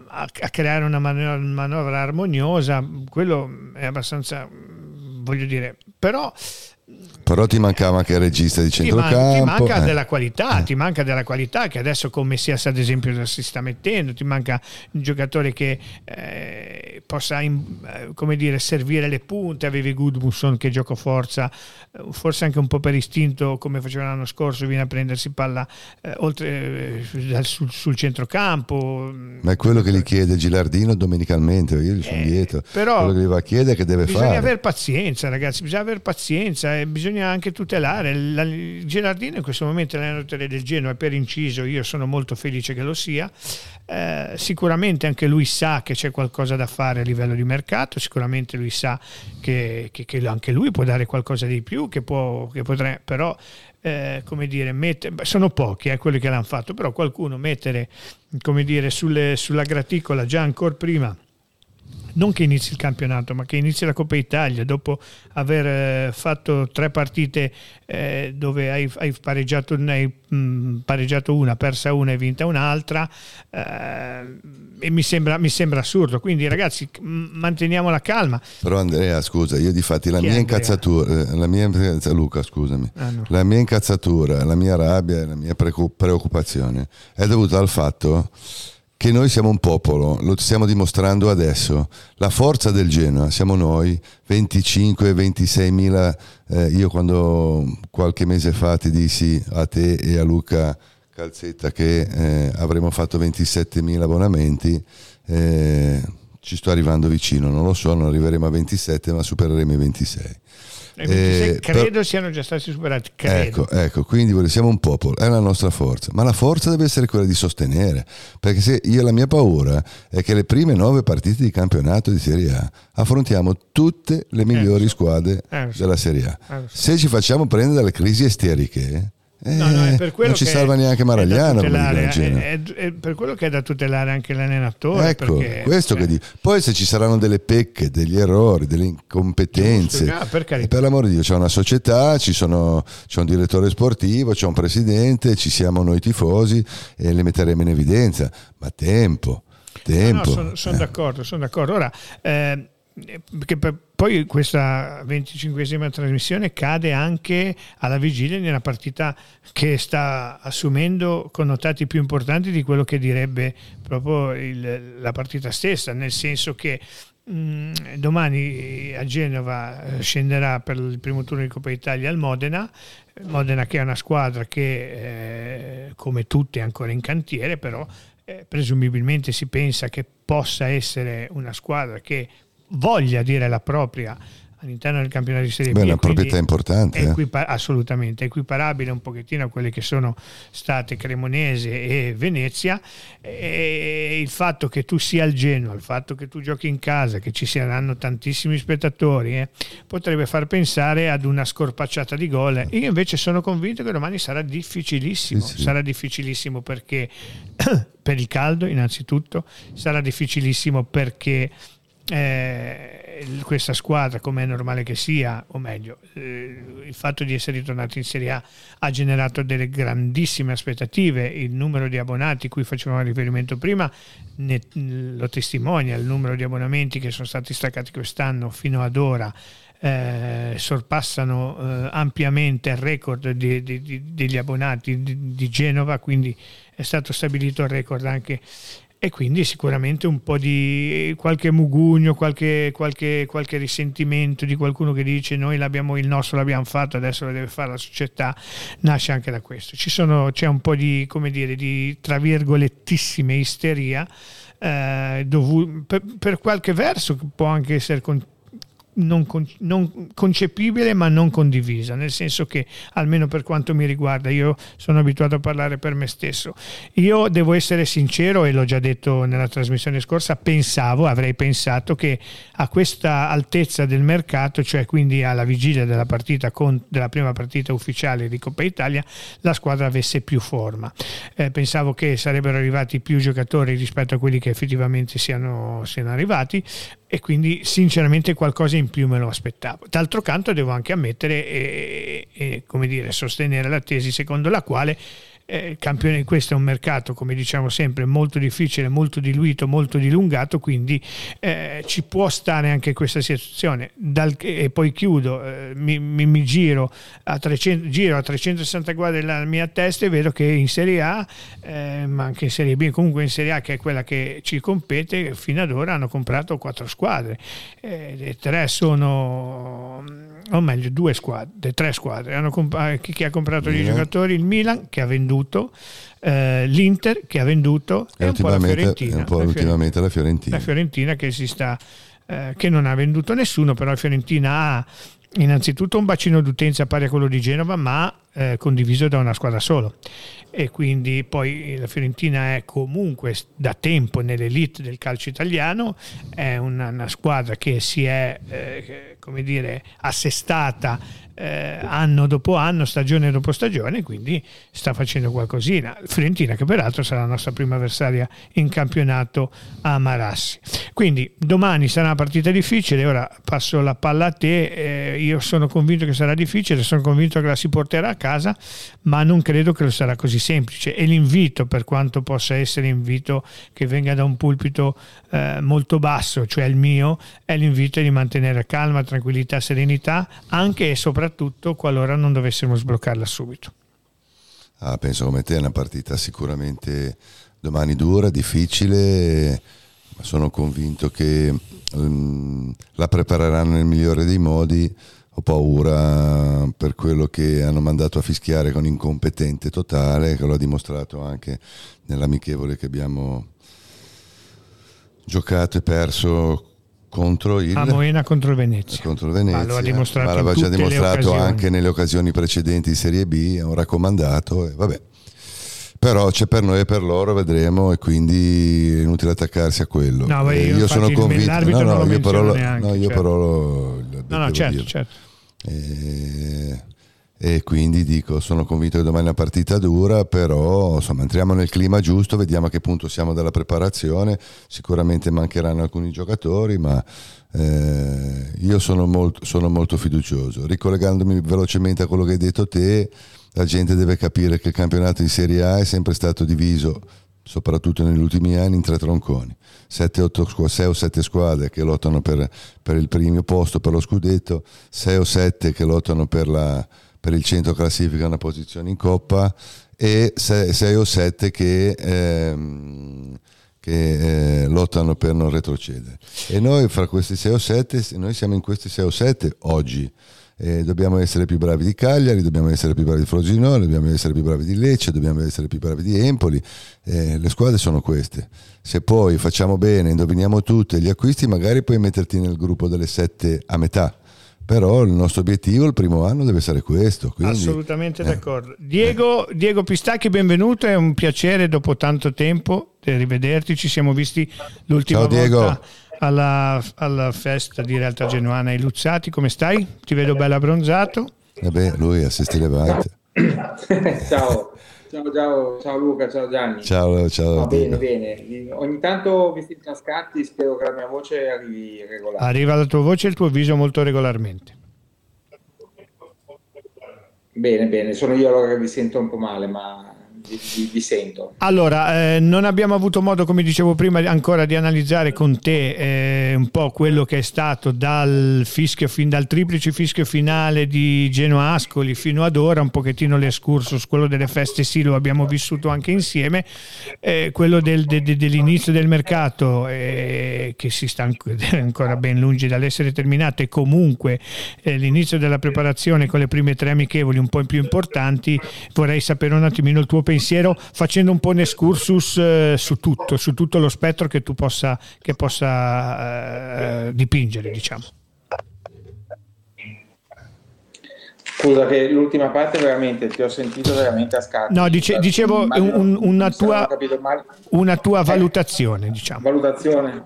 a- a- creare una manovra, manovra armoniosa, quello è abbastanza, voglio dire, però però ti mancava anche il regista di ti, man- centrocampo ti manca eh. della qualità, ti manca della qualità che adesso con Messias ad esempio si sta mettendo, ti manca un giocatore che eh, possa in- eh, come dire, servire le punte, avevi Gudmundsson che gioca forza, eh, forse anche un po' per istinto come faceva l'anno scorso, viene a prendersi palla eh, oltre, eh, dal- sul, sul centrocampo. Ma è quello che gli chiede Gilardino domenicalmente, io gli sono Eh, dietro. però quello che gli va a chiedere che deve Bisogna fare. avere pazienza, ragazzi. Bisogna avere pazienza bisogna anche tutelare. La- il Gerardino in questo momento è l'allenatore del Genoa, per inciso, io sono molto felice che lo sia. Eh, sicuramente anche lui sa che c'è qualcosa da fare a livello di mercato. Sicuramente lui sa che, che- che anche lui può dare qualcosa di più, che, può, che potrebbe, però. eh, come dire, mette- sono pochi eh, quelli che l'hanno fatto, però qualcuno mettere come dire, sulle- sulla graticola già ancora prima non che inizi il campionato, ma che inizi la Coppa Italia dopo aver eh, fatto tre partite eh, dove hai, hai pareggiato, hai, mh, pareggiato una, persa una e vinta un'altra, eh, e mi sembra, mi sembra assurdo. Quindi, ragazzi, manteniamo la calma. Però Andrea, scusa, io di fatti la Chi è mia incazzatura, eh, la mia, Luca, scusami, Ah, no. la mia incazzatura, la mia rabbia e la mia preoccupazione è dovuta al fatto che noi siamo un popolo, lo stiamo dimostrando adesso. La forza del Genoa siamo noi, 25-26 mila. eh, io quando qualche mese fa ti dissi a te e a Luca Calzetta che eh, avremmo fatto 27 mila abbonamenti, eh, ci sto arrivando vicino, non lo so, non arriveremo a 27 ma supereremo i 26. E 26 Eh, credo però- siano già stati superati. Credo. Ecco, ecco, quindi siamo un popolo, è la nostra forza, ma la forza deve essere quella di sostenere, perché se io la mia paura è che le prime nove partite di campionato di Serie A affrontiamo tutte le migliori so. squadre Eh, della Serie A. Eh. Se ci facciamo prendere dalle crisi esteriche, eh, No, no, non ci salva neanche Maragliano, è, è- è per quello che è da tutelare anche l'allenatore. Ecco, perché, questo cioè, che dico. Poi se ci saranno delle pecche, degli errori, delle incompetenze, Giusto, per per l'amore di Dio c'è una società, ci sono, c'è un direttore sportivo, c'è un presidente, ci siamo noi tifosi e le metteremo in evidenza. Ma tempo, tempo. No, no, sono eh. d'accordo, sono d'accordo. Ora, eh, perché per- poi questa 25esima trasmissione cade anche alla vigilia di una partita che sta assumendo connotati più importanti di quello che direbbe proprio il- la partita stessa, nel senso che mh, domani a Genova eh, scenderà per il primo turno di Coppa Italia al Modena, Modena che è una squadra che eh, come tutte è ancora in cantiere, però eh, presumibilmente si pensa che possa essere una squadra che voglia dire la propria all'interno del campionato di Serie Beh, B. una proprietà importante. È equipa- eh? Assolutamente, equiparabile un pochettino a quelle che sono state Cremonese e Venezia. E il fatto che tu sia al Genoa, il fatto che tu giochi in casa, che ci saranno tantissimi spettatori, eh, potrebbe far pensare ad una scorpacciata di gol. Io invece sono convinto che domani sarà difficilissimo, sì, sì. sarà difficilissimo perché per il caldo innanzitutto, sarà difficilissimo perché eh, questa squadra, come è normale che sia, o meglio, eh, il fatto di essere ritornato in Serie A ha generato delle grandissime aspettative. Il numero di abbonati cui facevamo riferimento prima ne, lo testimonia, il numero di abbonamenti che sono stati staccati quest'anno fino ad ora. Eh, sorpassano eh, ampiamente il record di, di, di, degli abbonati di Genova, quindi è stato stabilito il record anche e quindi sicuramente un po' di qualche mugugno, qualche, qualche, qualche risentimento di qualcuno che dice noi l'abbiamo, il nostro l'abbiamo fatto, adesso lo deve fare la società, nasce anche da questo. Sono, c'è un po' di, come dire, di tra virgolettissime isteria eh, dovu- per, per, qualche verso può anche essere con- non, con, non, concepibile ma non condivisa, nel senso che almeno per quanto mi riguarda, io sono abituato a parlare per me stesso. Io devo essere sincero e l'ho già detto nella trasmissione scorsa, pensavo, avrei pensato che a questa altezza del mercato, cioè quindi alla vigilia della partita con, della prima partita ufficiale di Coppa Italia, la squadra avesse più forma. Eh, pensavo che sarebbero arrivati più giocatori rispetto a quelli che effettivamente siano, siano arrivati, e quindi sinceramente qualcosa in più me lo aspettavo. D'altro canto devo anche ammettere e, e come dire, sostenere la tesi secondo la quale eh, campione, questo è un mercato, come diciamo sempre, molto difficile, molto diluito, molto dilungato, quindi eh, ci può stare anche questa situazione. Dal, e poi chiudo, eh, mi, mi, mi, giro, a 300, giro a 360 gradi la mia testa e vedo che in Serie A, eh, ma anche in Serie B, comunque in Serie A che è quella che ci compete, fino ad ora hanno comprato quattro squadre, e tre sono o meglio due squadre, tre squadre, hanno comp- chi, ha comprato Milan. gli giocatori, il Milan che ha venduto, eh, l'Inter che ha venduto e, e un po' la Fiorentina. Un po' ultimamente la Fiorentina. La Fiorentina che, si sta, eh, che non ha venduto nessuno, però la Fiorentina ha innanzitutto un bacino d'utenza pari a quello di Genova, ma eh, condiviso da una squadra solo. E quindi poi la Fiorentina è comunque da tempo nell'elite del calcio italiano, è una, una squadra che si è eh, come dire, assestata eh, anno dopo anno, stagione dopo stagione, quindi sta facendo qualcosina. Fiorentina che peraltro sarà la nostra prima avversaria in campionato a Marassi. Quindi domani sarà una partita difficile, ora passo la palla a te, eh, io sono convinto che sarà difficile, sono convinto che la si porterà a casa, ma non credo che lo sarà così semplice e l'invito, per quanto possa essere invito che venga da un pulpito eh, molto basso, cioè il mio, è l'invito di mantenere calma, tranquillità, serenità, anche e soprattutto soprattutto qualora non dovessimo sbloccarla subito. Ah, penso come te è una partita sicuramente domani dura, difficile, ma sono convinto che um, la prepareranno nel migliore dei modi. Ho paura per quello che hanno mandato a fischiare con incompetente totale, che l'ho dimostrato anche nell'amichevole che abbiamo giocato e perso contro il a Moena contro il Venezia. Contro il Venezia. Ma lo ha dimostrato, ma l'aveva già dimostrato anche nelle occasioni precedenti di Serie B, è un raccomandato e vabbè. Però c'è per noi e per loro, vedremo, e quindi è inutile attaccarsi a quello. No, io, io sono convinto. No, no, io però, neanche, no, io certo. però lo, lo no, no, certo, certo. E, e quindi dico, sono convinto che domani è una partita dura, però insomma entriamo nel clima giusto, vediamo a che punto siamo della preparazione, sicuramente mancheranno alcuni giocatori, ma eh, io sono molto, sono molto fiducioso. Ricollegandomi velocemente a quello che hai detto te, la gente deve capire che il campionato di Serie A è sempre stato diviso soprattutto negli ultimi anni, in tre tronconi. 6 o 7 squadre che lottano per, per, il primo posto, per lo scudetto, 6 o 7 che lottano per la, per il centro classifica una posizione in coppa e 6 o 7 che, ehm, che eh, lottano per non retrocedere. E noi fra questi 6 o 7, noi siamo in questi 6 o 7 oggi. Eh, dobbiamo essere più bravi di Cagliari, dobbiamo essere più bravi di Frosinone, dobbiamo essere più bravi di Lecce, dobbiamo essere più bravi di Empoli. Eh, le squadre sono queste. Se poi facciamo bene, indoviniamo tutte gli acquisti, magari puoi metterti nel gruppo delle 7 a metà però il nostro obiettivo il primo anno deve essere questo. Quindi, Assolutamente eh. d'accordo. Diego, Diego, Pistacchi, benvenuto, è un piacere dopo tanto tempo di rivederti, ci siamo visti l'ultima Ciao, volta alla, alla, festa di Realtà Genuana ai Luzzati, come stai? Ti vedo bello abbronzato. Vabbè, lui assiste levante. Ciao. Ciao, ciao, ciao, Luca, ciao Gianni. Ciao, ciao. Va bene, bene. Ogni tanto vestiti a scatti, spero che la mia voce arrivi regolare. Arriva la tua voce e il tuo viso molto regolarmente. Bene, bene, sono io allora che vi sento un po' male, ma vi, sento. Allora, eh, non abbiamo avuto modo, come dicevo prima, ancora di analizzare con te eh, un po' quello che è stato dal fischio, fin dal triplice fischio finale di Genoa Ascoli fino ad ora, un pochettino l'escursus, quello delle feste sì lo abbiamo vissuto anche insieme, eh, quello del, de, de, dell'inizio del mercato eh, che si sta ancora ben lungi dall'essere terminato e comunque eh, l'inizio della preparazione con le prime tre amichevoli un po' più importanti, vorrei sapere un attimino il tuo pensiero facendo un po' un excursus eh, su tutto, su tutto lo spettro che tu possa, che possa eh, dipingere, diciamo. Scusa che l'ultima parte veramente ti ho sentito veramente a scatto. No, dice, dicevo un, una, tua, una, tua, valutazione, eh, diciamo. Valutazione.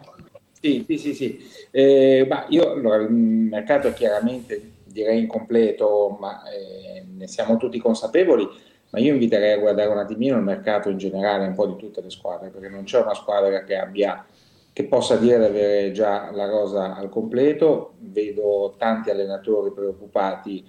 Sì, sì, sì. sì. Eh, io allora, il mercato è chiaramente direi incompleto, ma eh, ne siamo tutti consapevoli ma io inviterei a guardare un attimino il mercato in generale, un po' di tutte le squadre, perché non c'è una squadra che abbia che possa dire di avere già la rosa al completo. Vedo tanti allenatori preoccupati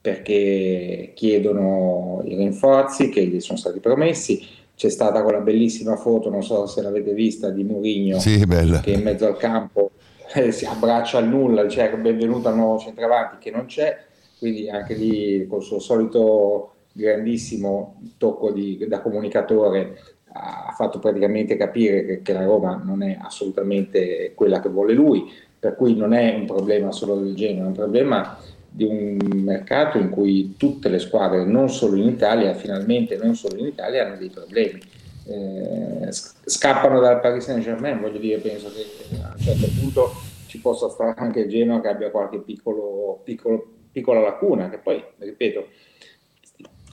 perché chiedono i rinforzi che gli sono stati promessi. C'è stata quella bellissima foto, non so se l'avete vista, di Mourinho sì, che in mezzo al campo eh, si abbraccia al nulla, cioè benvenuto al nuovo centravanti che non c'è, quindi anche lì col suo solito grandissimo tocco di, da comunicatore ha fatto praticamente capire che, che, la Roma non è assolutamente quella che vuole lui, per cui non è un problema solo del genere, è un problema di un mercato in cui tutte le squadre, non solo in Italia, finalmente non solo in Italia, hanno dei problemi. Eh, scappano dal Paris Saint Germain, voglio dire, penso che a un certo punto ci possa stare anche il Genoa che abbia qualche piccolo, piccolo, piccola lacuna, che poi, ripeto,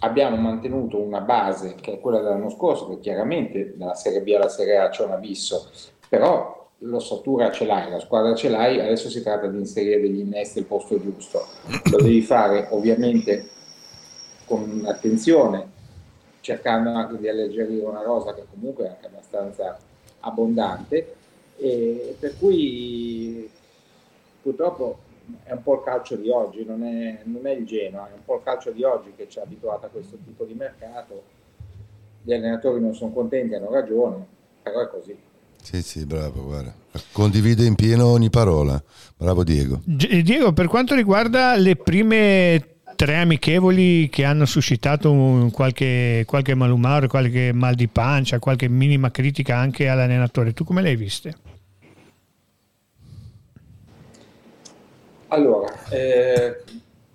abbiamo mantenuto una base che è quella dell'anno scorso, che chiaramente dalla Serie B alla Serie A c'è un abisso, però l'ossatura ce l'hai, la squadra ce l'hai, adesso si tratta di inserire degli innesti al posto giusto. Lo devi fare ovviamente con attenzione, cercando anche di alleggerire una rosa che comunque è anche abbastanza abbondante, e per cui purtroppo è un po' il calcio di oggi, non è, non è, il Genoa, è un po' il calcio di oggi che ci ha abituato a questo tipo di mercato. Gli allenatori non sono contenti, hanno ragione, però è così. Sì, sì, bravo, guarda. Condivide in pieno ogni parola. Bravo Diego. Diego, per quanto riguarda le prime tre amichevoli che hanno suscitato qualche, qualche malumore, qualche mal di pancia, qualche minima critica anche all'allenatore, tu come le hai viste? Allora, eh,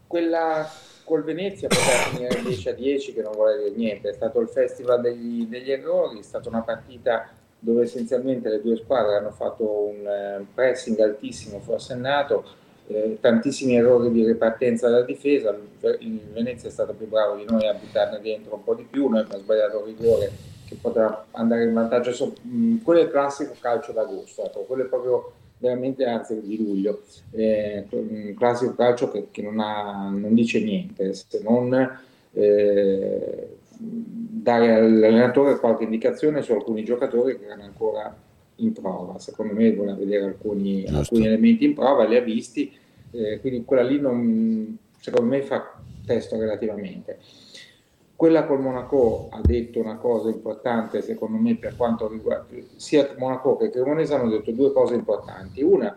quella col Venezia poteva finire 10 a 10 che non vuole dire niente, è stato il festival degli, degli, errori, è stata una partita dove essenzialmente le due squadre hanno fatto un uh, pressing altissimo forsennato, eh, tantissimi errori di ripartenza della difesa, il Venezia è stato più bravo di noi a buttarne dentro un po' di più, noi abbiamo sbagliato il rigore che poteva andare in vantaggio, quello è il classico calcio d'agosto, ecco, quello è proprio veramente anzi di luglio, eh, un classico calcio che, che non, ha, non, dice niente se non eh, dare all'allenatore qualche indicazione su alcuni giocatori che erano ancora in prova. Secondo me vuole vedere alcuni, alcuni elementi in prova, li ha visti, eh, quindi quella lì non, secondo me fa testo relativamente. Quella col Monaco ha detto una cosa importante, secondo me, per quanto riguarda sia Monaco che Cremonese hanno detto due cose importanti. Una,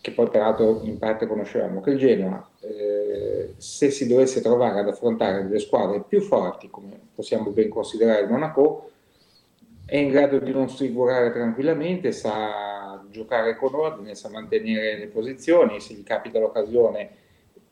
che poi peraltro in parte conoscevamo, che il Genoa, eh, se si dovesse trovare ad affrontare delle squadre più forti, come possiamo ben considerare il Monaco, è in grado di non strigurare tranquillamente, sa giocare con ordine, sa mantenere le posizioni, se gli capita l'occasione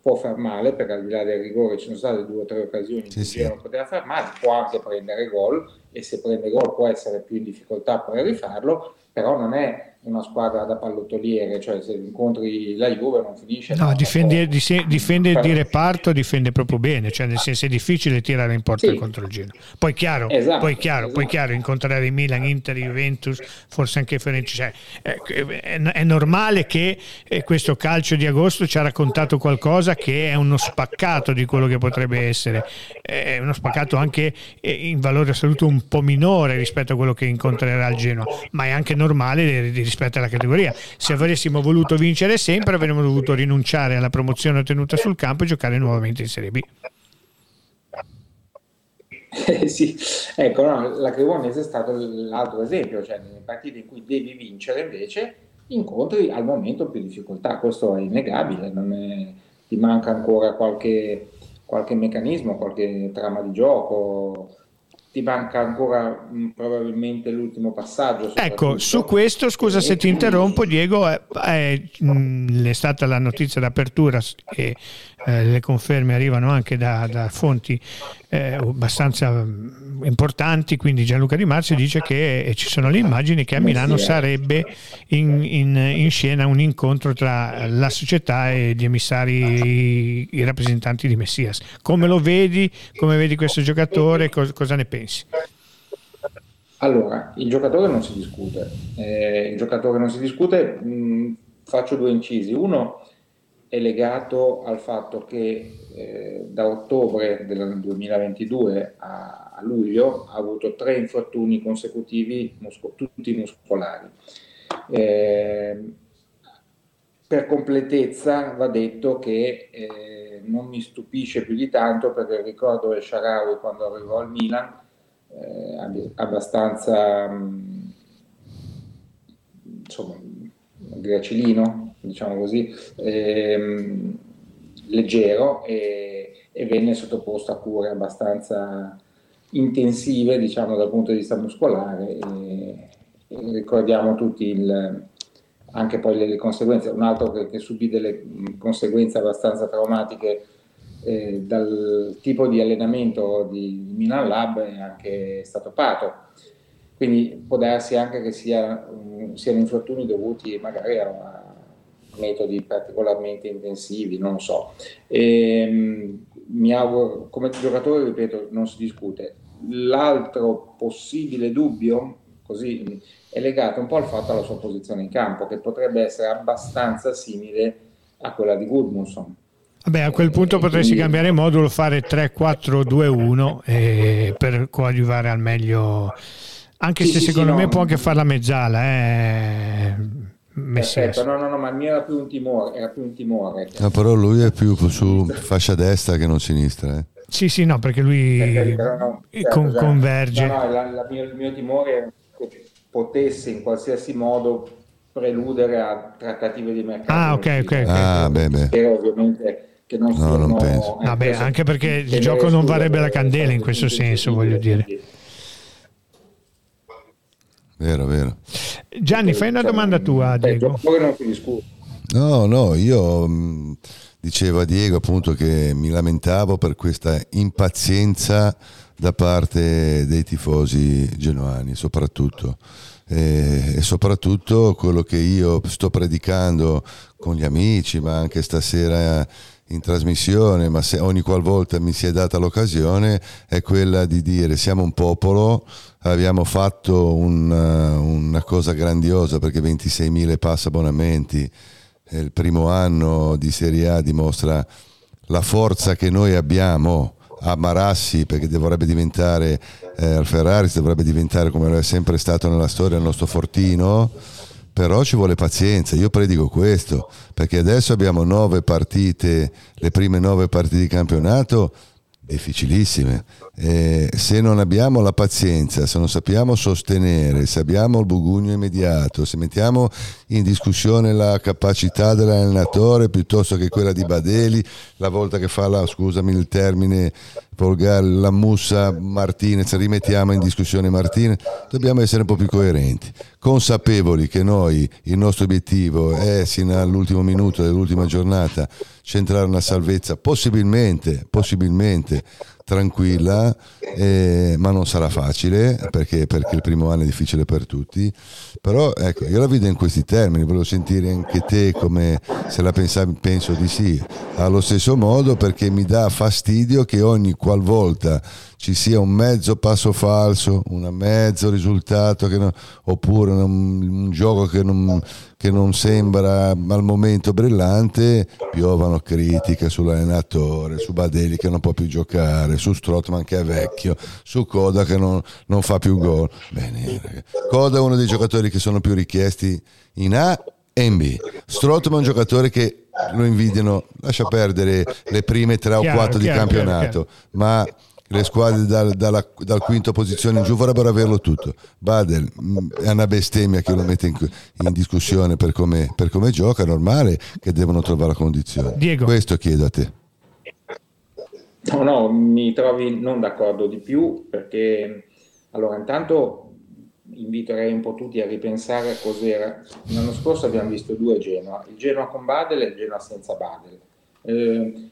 può far male, perché al di là del rigore ci sono state due o tre occasioni in cui sì. non poteva far male, può anche prendere gol e se prende gol può essere più in difficoltà per rifarlo, però non è una squadra da pallottoliere, cioè se incontri la Juve non finisce. No, difende, difende di reparto, difende proprio bene, cioè nel senso è difficile tirare in porta sì. contro il Genoa. Poi chiaro, esatto, poi, chiaro esatto. poi chiaro, incontrare Milan, Inter, Juventus, forse anche Ferenci, cioè, è, è, è, normale che eh, questo calcio di agosto ci ha raccontato qualcosa che è uno spaccato di quello che potrebbe essere, è uno spaccato anche eh, in valore assoluto un po' minore rispetto a quello che incontrerà il Genoa, ma è anche normale di rispetto alla categoria. Se avessimo voluto vincere sempre avremmo dovuto rinunciare alla promozione ottenuta sul campo e giocare nuovamente in Serie B. Eh sì, ecco, no, la Cremonese è stato l'altro esempio, cioè nelle partite in cui devi vincere invece incontri al momento più difficoltà, questo è innegabile, è, ti manca ancora qualche, qualche meccanismo, qualche trama di gioco, ti manca ancora mh, mm, probabilmente l'ultimo passaggio. Ecco, su questo, scusa se ti interrompo, Diego, è, è, mh, è stata la notizia d'apertura e eh, le conferme arrivano anche da, da fonti eh, abbastanza mm, importanti, quindi Gianluca Di Marzio dice che eh, ci sono le immagini che a Milano sarebbe in, in, in, scena un incontro tra la società e gli emissari, i, i rappresentanti di Messias. Come lo vedi? Come vedi questo giocatore? Cosa, cosa ne pensi? Allora, il giocatore non si discute, eh, il giocatore non si discute, mh, mm, faccio due incisi. Uno, è legato al fatto che eh, da ottobre del 2022 a, a, luglio ha avuto tre infortuni consecutivi, musco, tutti muscolari. Eh, per completezza va detto che eh, non mi stupisce più di tanto perché ricordo El Sharawi quando arrivò al Milan, eh, abbastanza mh, insomma, gracilino, diciamo così, ehm, leggero e, e, venne sottoposto a cure abbastanza intensive, diciamo, dal punto di vista muscolare. E, e ricordiamo tutti il, anche poi le, le, conseguenze, un altro che, che, subì delle conseguenze abbastanza traumatiche eh, dal tipo di allenamento di Milan Lab è anche stato Pato. Quindi può darsi anche che sia, um, siano infortuni dovuti magari a metodi particolarmente intensivi, non lo so. E, ehm, mi auguro, come giocatore, ripeto, non si discute. L'altro possibile dubbio, così, è legato un po' al fatto alla sua posizione in campo, che potrebbe essere abbastanza simile a quella di Gudmundsson. Vabbè, a quel punto eh, potresti cambiare modulo, fare 3-4-2-1 eh, per coadiuvare al meglio, anche sì, se sì, secondo sì, me no. può anche fare la mezzala. Eh Perfetto, no, no, no, ma il mio era più un timore. Era più un timore no, però lui è più su fascia destra che non sinistra. Eh. Sì, sì, no, perché lui perché, no, certo, con, converge. No, no, la, la mio, il mio timore è che potesse in qualsiasi modo preludere a trattative di mercato. Ah, ok, ok. Ah, beh, beh. Spero ovviamente che non, no, non penso. Vabbè, anche perché il gioco non varrebbe la candela in questo senso, voglio dire. Vero, vero. Gianni, fai una domanda tua, Diego. No, no, io mm, dicevo a Diego appunto che mi lamentavo per questa impazienza da parte dei tifosi genuani, soprattutto. E, e, soprattutto quello che io sto predicando con gli amici, ma anche stasera in trasmissione, ma se ogni qualvolta mi si è data l'occasione, è quella di dire siamo un popolo, abbiamo fatto una, una cosa grandiosa perché 26.000 pass abbonamenti, il primo anno di Serie A dimostra la forza che noi abbiamo. A Marassi perché dovrebbe diventare eh, al Ferrari, dovrebbe diventare come lo è sempre stato nella storia il nostro fortino. Però ci vuole pazienza, io predico questo, perché adesso abbiamo nove partite, le prime nove partite di campionato difficilissime. Eh, se non abbiamo la pazienza, se non sappiamo sostenere, se abbiamo il bugugno immediato, se mettiamo in discussione la capacità dell'allenatore piuttosto che quella di Badeli, la volta che fa la, scusami il termine volgare, la mussa Martinez, rimettiamo in discussione Martinez, dobbiamo essere un po' più coerenti, consapevoli che noi il nostro obiettivo è sino all'ultimo minuto dell'ultima giornata centrare una salvezza possibilmente, possibilmente tranquilla, eh, ma non sarà facile perché, perché, il primo anno è difficile per tutti. Però ecco, io la vedo in questi termini, volevo sentire anche te come se la pensavi, penso di sì, allo stesso modo perché mi dà fastidio che ogni qualvolta ci sia un mezzo passo falso, un mezzo risultato non, oppure un, un gioco che non, che non, sembra al momento brillante, piovano critiche sull'allenatore, su Badelli che non può più giocare, su Strotman che è vecchio, su Coda che non, non fa più gol. Bene, Coda è uno dei giocatori che sono più richiesti in A e in B. Strotman è un giocatore che lo invidiano, lascia perdere le prime tre o quattro di campionato, chiaro, chiaro. ma le squadre dal, dalla, dal quinto posizione in giù vorrebbero averlo tutto. Badel mm, è una bestemmia che lo mette in, in discussione per come, per come, gioca, è normale che devono trovare la condizione. Diego. Questo chiedo a te. No, no, mi trovi non d'accordo di più perché allora intanto inviterei un po' tutti a ripensare a cos'era. L'anno scorso abbiamo visto due Genoa, il Genoa con Badel e il Genoa senza Badel. Eh,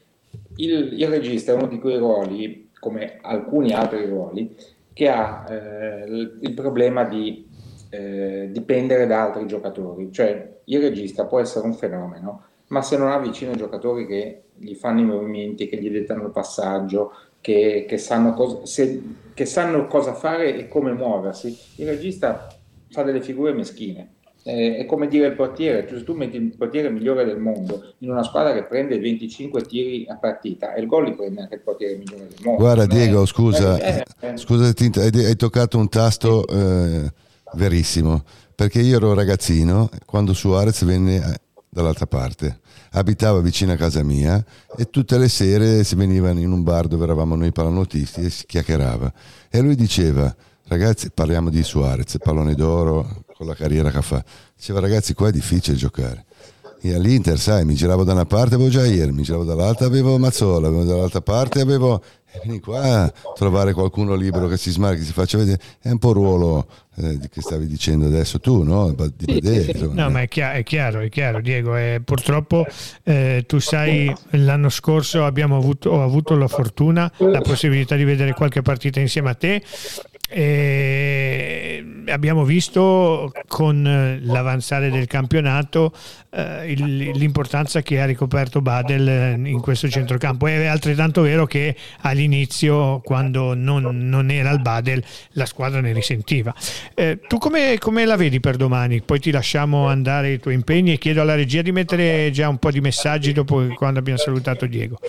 il, il regista è uno di quei ruoli come alcuni altri ruoli, che ha eh, il problema di eh, dipendere da altri giocatori. Cioè il regista può essere un fenomeno, ma se non ha vicino giocatori che gli fanno i movimenti, che gli dettano il passaggio, che, che, sanno cosa, se, che sanno cosa fare e come muoversi, il regista fa delle figure meschine eh, è come dire il portiere, cioè tu metti il portiere migliore del mondo in una squadra che prende 25 tiri a partita e il gol li prende anche il portiere migliore del mondo. Guarda Diego, scusa, eh, eh, scusa hai, hai, toccato un tasto eh, verissimo, perché io ero ragazzino quando Suarez venne eh, dall'altra parte abitava vicino a casa mia e tutte le sere si venivano in un bar dove eravamo noi palanotisti e si chiacchierava e lui diceva ragazzi parliamo di Suarez, pallone d'oro con la carriera che fa. Diceva ragazzi qua è difficile giocare. E all'Inter, sai, mi giravo da una parte avevo ieri, mi giravo dall'altra avevo Mazzola, avevo dall'altra parte avevo... Vieni qua a trovare qualcuno libero che si smarchi, si faccia vedere. È un po' il ruolo eh, che stavi dicendo adesso tu, no? Di dentro, no, ma è chiaro, è chiaro, è chiaro Diego. Eh, purtroppo eh, tu sai, l'anno scorso abbiamo avuto, ho avuto la fortuna, la possibilità di vedere qualche partita insieme a te e abbiamo visto con l'avanzare del campionato eh, l'importanza che ha ricoperto Badel in questo centrocampo. È altrettanto vero che all'inizio, quando non, non era il Badel, la squadra ne risentiva. Eh, tu come, come, la vedi per domani? Poi ti lasciamo andare i tuoi impegni e chiedo alla regia di mettere già un po' di messaggi dopo quando abbiamo salutato Diego.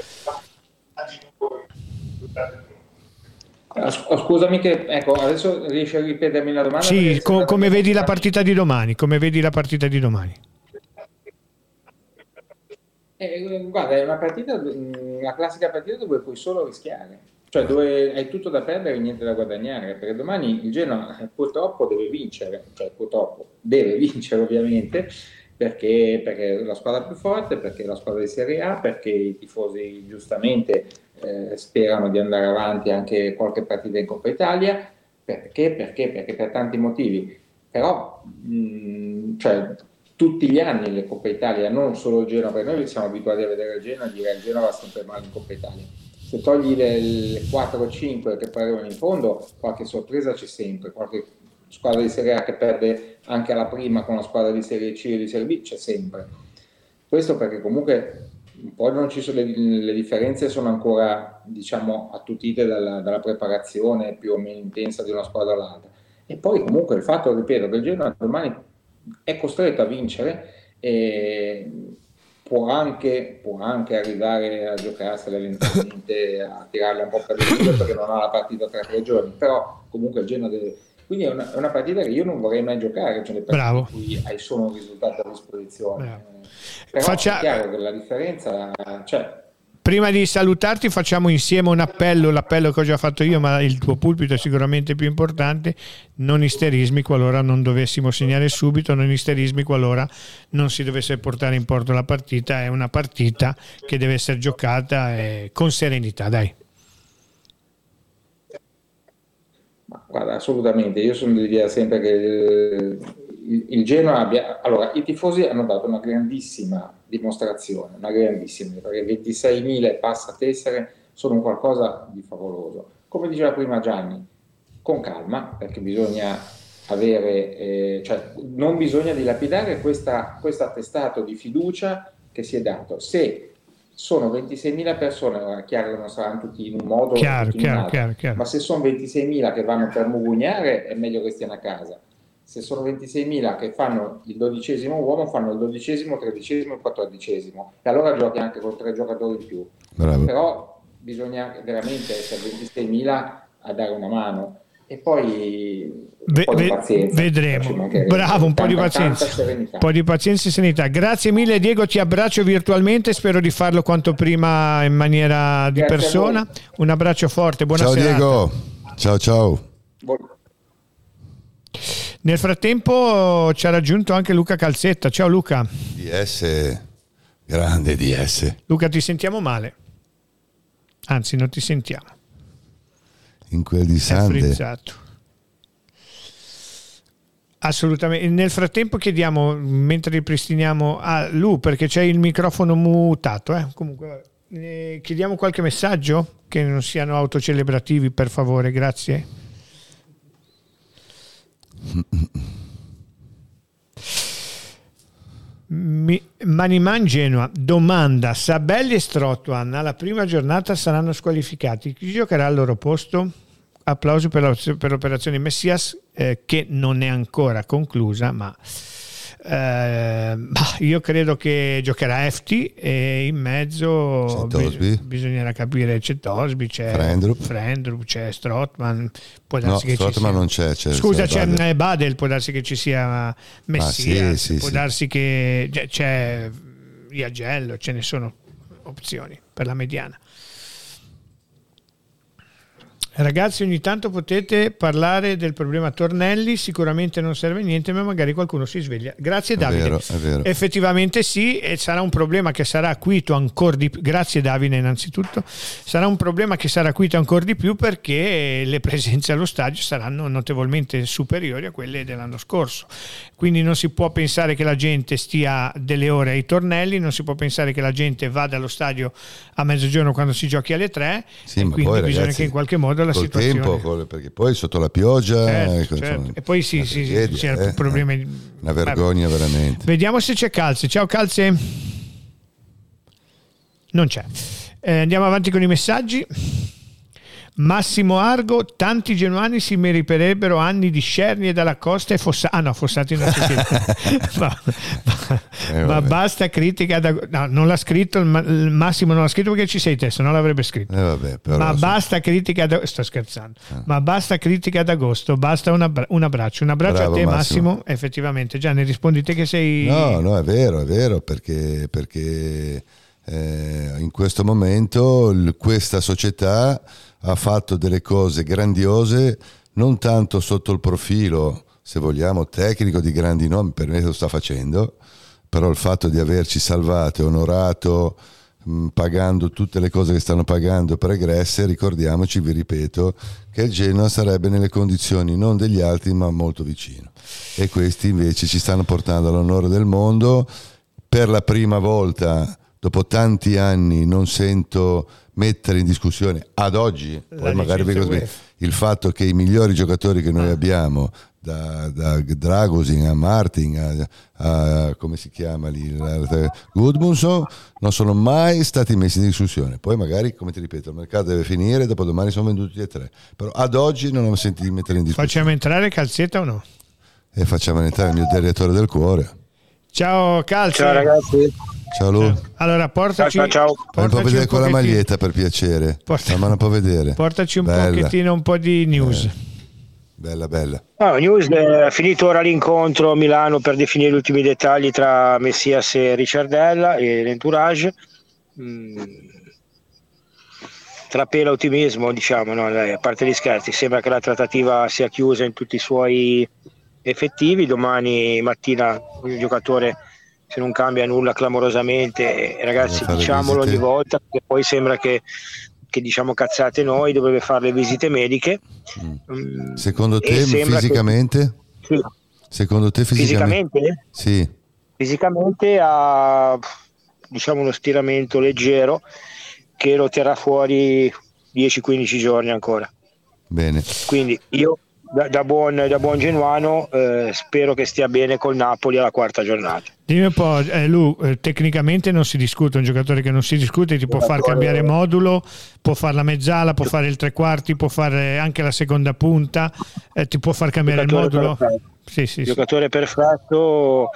Scusami che, ecco, adesso riesci a ripetermi la domanda? Sì, co- come vedi la partita di domani? Come vedi la partita di domani? Eh, guarda, è una partita, una classica partita dove puoi solo rischiare, cioè dove hai tutto da perdere e niente da guadagnare, perché domani il Genoa eh, purtroppo deve vincere, cioè purtroppo deve vincere ovviamente, perché, perché è la squadra più forte, perché è la squadra di Serie A, perché i tifosi giustamente eh, sperano di andare avanti anche qualche partita in Coppa Italia. Perché? Perché? Perché per tanti motivi. Però, mh, cioè, tutti gli anni le Coppa Italia, non solo il Genoa, perché noi siamo abituati a vedere il Genoa e dire che il Genoa va sempre male in Coppa Italia. Se togli le, le 4 o 5 che poi arrivano in fondo, qualche sorpresa c'è sempre, qualche squadra di Serie A che perde anche alla prima con la squadra di Serie C o di Serie B, c'è sempre. Questo perché comunque un po' non ci sono, le, le differenze sono ancora diciamo attutite dalla, dalla, preparazione più o meno intensa di una squadra all'altra e poi comunque il fatto, ripeto, che il Genoa domani è costretto a vincere e può anche, può anche arrivare a giocarsela eventualmente a tirarla un po' per il perché non ha la partita tra tre giorni però comunque il Genoa deve quindi è una, è una, partita che io non vorrei mai giocare, cioè le Bravo. in cui hai solo un risultato a disposizione. Bravo. Però Faccia... è chiaro che la differenza, cioè, prima di salutarti facciamo insieme un appello, l'appello che ho già fatto io, ma il tuo pulpito è sicuramente più importante, non isterismi qualora non dovessimo segnare subito, non isterismi qualora non si dovesse portare in porto la partita, è una partita che deve essere giocata eh, con serenità, dai. Guarda, assolutamente, io sono dell'idea sempre che il, il Genoa abbia... Allora, i tifosi hanno dato una grandissima dimostrazione, una grandissima, perché 26.000 e passa tessere sono qualcosa di favoloso. Come diceva prima Gianni, con calma, perché bisogna avere, eh, cioè non bisogna dilapidare questo attestato di fiducia che si è dato. Se sono 26.000 persone, chiaro che non saranno tutti in un modo, chiaro, chiaro, in chiaro. ma se sono 26.000 che vanno per mugugnare è meglio che stiano a casa. Se sono 26.000 che fanno il dodicesimo uomo, fanno il dodicesimo, tredicesimo e quattordicesimo. E allora giochi anche con tre giocatori in più. Bravo. Però bisogna veramente essere 26.000 a dare una mano e poi Ve- ve- vedremo. Bravo, un po' di pazienza. Un po' di pazienza e serenità. Grazie mille Diego, ti abbraccio virtualmente, spero di farlo quanto prima in maniera di Grazie persona. Un abbraccio forte, buona ciao serata. Diego, ciao ciao. Nel frattempo ci ha raggiunto anche Luca Calzetta. Ciao Luca. DS, grande DS. Luca, ti sentiamo male. Anzi, non ti sentiamo. In quel di È Sande. frizzato. Assolutamente. Nel frattempo chiediamo, mentre ripristiniamo a Lu, perché c'è il microfono mutato, eh. comunque eh, chiediamo qualche messaggio che non siano autocelebrativi, per favore, grazie. Mi, Maniman Genoa. Domanda. Sabelli e Strotwan alla prima giornata saranno squalificati. Chi giocherà al loro posto? applausi per, la, per l'operazione Messias eh, che non è ancora conclusa ma eh, bah, io credo che giocherà Efti e in mezzo Tosby. bisognerà capire c'è Tosby c'è Frendrup. Frendrup, c'è Strotman può No, darsi che ci Strootman sia- non c'è. c'è Scusa, c'è Badel. Badel, può darsi che ci sia Messias, sì, sì, può sì. darsi che c'è Iagello, ce ne sono opzioni per la mediana. Ragazzi, ogni tanto potete parlare del problema Tornelli, sicuramente non serve a niente, ma magari qualcuno si sveglia. Grazie È Davide. vero, è vero. Effettivamente sì, e sarà un problema che sarà acuito ancora di più. Grazie Davide innanzitutto. Sarà un problema che sarà acuito ancora di più perché le presenze allo stadio saranno notevolmente superiori a quelle dell'anno scorso. Quindi non si può pensare che la gente stia delle ore ai tornelli, non si può pensare che la gente vada allo stadio a mezzogiorno quando si giochi alle tre. Sì, e quindi poi, bisogna ragazzi, che in qualche modo la col situazione... tempo, col- perché poi sotto la pioggia Certo, ecco, certo. insomma, E poi sì, sì, sì, tragedia, c'era eh, problemi- eh. una vergogna veramente. Vediamo se c'è Calze. Ciao Calze. Non c'è. Eh, andiamo avanti con i messaggi. Massimo Argo, tanti genuani si meriterebbero anni di Scerni dalla Costa e Fossati. Ah no, Fossati non si ma, ma- Eh, ma basta critica da... No, non l'ha scritto, il, Ma- il Massimo non l'ha scritto perché ci sei te, se no l'avrebbe scritto. Eh, vabbè, ma basta critica ad... sto scherzando ma basta critica ad agosto basta un, abbra- un abbraccio un abbraccio Bravo, a te Massimo. Massimo. effettivamente già ne rispondi te che sei No, no, è vero, è vero, perché, perché eh, in questo momento il- questa società ha fatto delle cose grandiose, non tanto sotto il profilo, se vogliamo, tecnico di grandi nomi, per me lo sta facendo, però il fatto di averci salvato e onorato pagando tutte le cose che stanno pagando pregresse, ricordiamoci, vi ripeto, che il Genoa sarebbe nelle condizioni non degli altri ma molto vicino. E questi invece ci stanno portando all'onore del mondo. Per la prima volta, dopo tanti anni, non sento mettere in discussione ad oggi, UEFA. il fatto che i migliori giocatori che noi abbiamo, da, da Dragosin a Martin a, a- come si chiama lì, Gudmundsson, non sono mai stati messi in discussione. Poi magari, come ti ripeto, il mercato deve finire, dopo domani sono venduti e tre. Però ad oggi non ho sentito mettere in discussione. facciamo entrare Calzetta o no? E facciamo entrare il mio direttore del cuore. Ciao Calze Ciao ragazzi, Ciao Lu. allora ciao portaci ciao ciao. Fai un po' portaci vedere quella pochettino- maglietta per piacere. Porta- un po' vedere. portaci un Bella, pochettino un po' di news Bella, bella. Ah, news, eh, è finito ora l'incontro a Milano per definire gli ultimi dettagli tra Messias e Ricciardella e l'entourage. Mm, trapela ottimismo, diciamo, no? a parte gli scherzi, sembra che la trattativa sia chiusa in tutti i suoi effettivi. Domani mattina il giocatore, se non cambia nulla clamorosamente, ragazzi, diciamolo ogni volta, perché poi sembra che, che, diciamo cazzate noi, dovrebbe fare le visite mediche. Mm. mm Secondo te fisicamente? Che, sì. Secondo te fisicamente? Fisicamente? Sì. Fisicamente ha diciamo uno stiramento leggero che lo terrà fuori 10-15 giorni ancora. Bene. Quindi io da, da, buon, da buon, genuano eh, spero che stia bene col Napoli alla quarta giornata. Dimmi un po', eh, Lu, eh, tecnicamente non si discute, un giocatore che non si discute ti può far cambiare modulo, può fare la mezzala, può fare il tre quarti, può fare anche la seconda punta, eh, ti può far cambiare il modulo. Perfetto. Sì, sì, giocatore sì. perfetto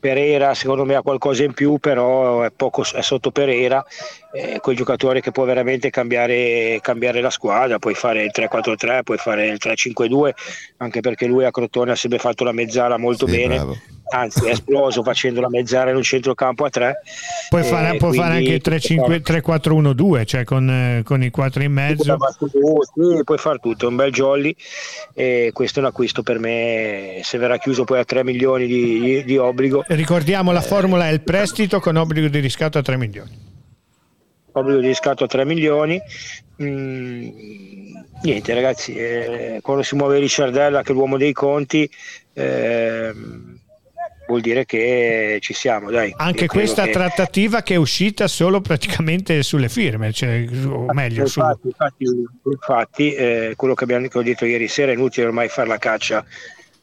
Pereira secondo me ha qualcosa in più, però è, poco, è sotto Pereira, è quel giocatore che può veramente cambiare, cambiare, la squadra, puoi fare il 3-4-3, puoi fare il 3-5-2, anche perché lui a Crotone ha sempre fatto la mezzala molto sì, bene. Bravo anzi è esploso facendo la mezz'area in un centrocampo a 3 puoi fare, può fare anche 3-4-1-2 cioè con, eh, con, i 4 in mezzo. sì, puoi fare tutto, è un bel jolly. E questo è un acquisto per me se verrà chiuso poi a 3 milioni di, di, di obbligo. Ricordiamo la formula è il prestito con obbligo di riscatto a 3 milioni. Obbligo di riscatto a 3 milioni. Mm, niente ragazzi eh, quando si muove Ricciardella che è l'uomo dei conti eh, vuol dire che ci siamo. Dai. Anche questa che... trattativa che è uscita solo praticamente sulle firme, cioè, o meglio, infatti, su... infatti, infatti eh, quello che, abbiamo, detto ieri sera è inutile ormai fare la caccia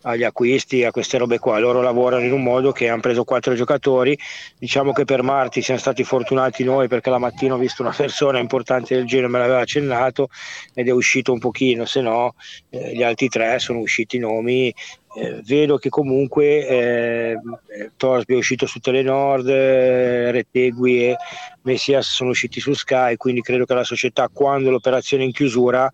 agli acquisti, a queste robe qua. Loro lavorano in un modo che hanno preso quattro giocatori. Diciamo che per Marti siamo stati fortunati noi perché la mattina ho visto una persona importante del genere, me l'aveva accennato ed è uscito un pochino, se no eh, gli altri tre sono usciti nomi. Eh, vedo che comunque eh, Torsby è uscito su Telenord, eh, Rettegui e Messias sono usciti su Sky, quindi credo che la società quando l'operazione è in chiusura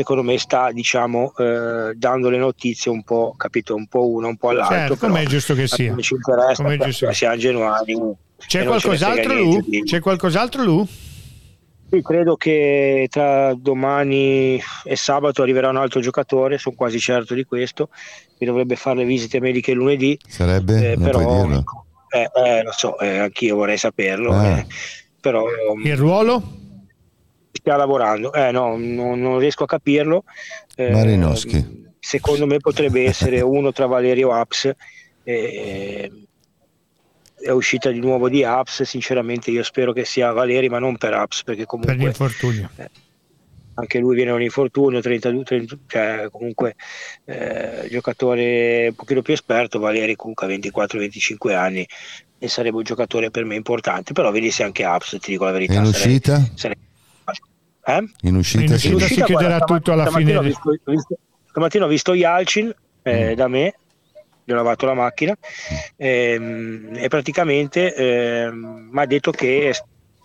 secondo me sta diciamo eh, dando le notizie un po' capito un po' uno un po' all'altro certo, come è giusto che sia ci interessa come è giusto che siamo genuani c'è qualcos'altro Lu? c'è qualcos'altro Lu? Sì, credo che tra domani e sabato arriverà un altro giocatore, sono quasi certo di questo, che dovrebbe fare le visite mediche lunedì. Sarebbe? Eh, però, eh, eh, lo so, eh, anch'io vorrei saperlo. Ah. Eh, però, Il ruolo? Sta lavorando, eh, no, non, non riesco a capirlo. Eh, Marinowski. Secondo me potrebbe essere uno tra Valerio Aps e è uscita di nuovo di Apps, sinceramente io spero che sia Valeri, ma non per Apps, perché comunque... Per l'infortunio. Eh, anche lui viene un infortunio, 32, 30, cioè comunque eh, giocatore un pochino più esperto, Valeri comunque ha 24-25 anni e sarebbe un giocatore per me importante, però vedessi anche Apps, ti dico la verità. In uscita? Sarei, eh? In uscita, in uscita si chiuderà guarda, tutto alla fine. Ho visto, visto, stamattina ho visto Yalcin eh, mm. da me gli ho lavato la macchina e, ehm, e praticamente eh, mi ha detto che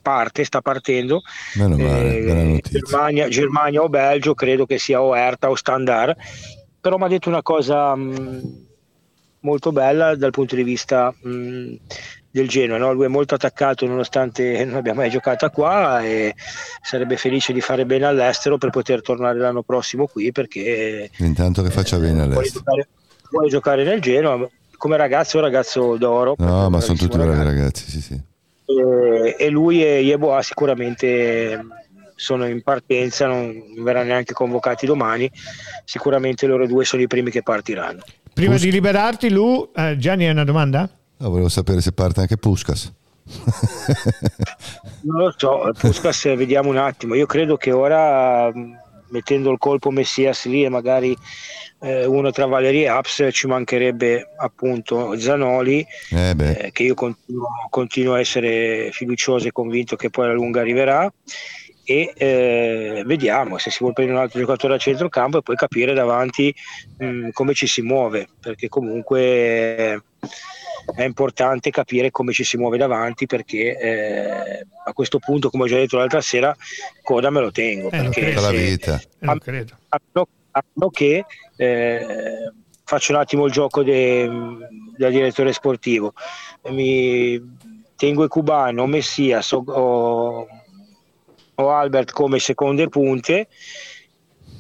parte, sta partendo male, eh, Germania, Germania, o Belgio, credo che sia o Erta o Standard, però mi ha detto una cosa mh, mm, molto bella dal punto di vista mh, mm, del Genoa, no? lui è molto attaccato nonostante non abbia mai giocato qua e sarebbe felice di fare bene all'estero per poter tornare l'anno prossimo qui perché intanto che faccia eh, bene all'estero vuole giocare nel Genoa come ragazzo è un ragazzo d'oro no ma sono tutti bravi ragazzi sì, sì. E, e, lui e Yeboah sicuramente sono in partenza non verranno neanche convocati domani sicuramente loro due sono i primi che partiranno prima Pus- di liberarti Lu eh, Gianni hai una domanda? No, volevo sapere se parte anche Puskas. Non lo so Puskas vediamo un attimo. Io credo che ora mettendo il colpo Messias lì e magari eh, uno tra Valeri e Aps ci mancherebbe appunto Zanoli eh eh, che io continuo, continuo, a essere fiducioso e convinto che poi alla lunga arriverà. E eh, vediamo se si vuole prendere un altro giocatore a centrocampo e poi capire davanti mh, mm, come ci si muove perché comunque è importante capire come ci si muove davanti perché eh, a questo punto come ho già detto l'altra sera coda me lo tengo eh, perché lo la vita. A, a, a, a, che eh, faccio un attimo il gioco de, del direttore sportivo. Mi tengo i cubano Messias o, o, Albert come seconde punte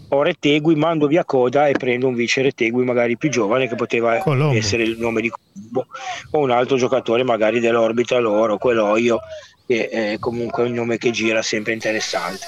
ho Rettegui, mando via Coda e prendo un vice Rettegui magari più giovane che poteva Colombo. essere il nome di Colombo o un altro giocatore magari dell'orbita loro, Queloio che è comunque un nome che gira sempre interessante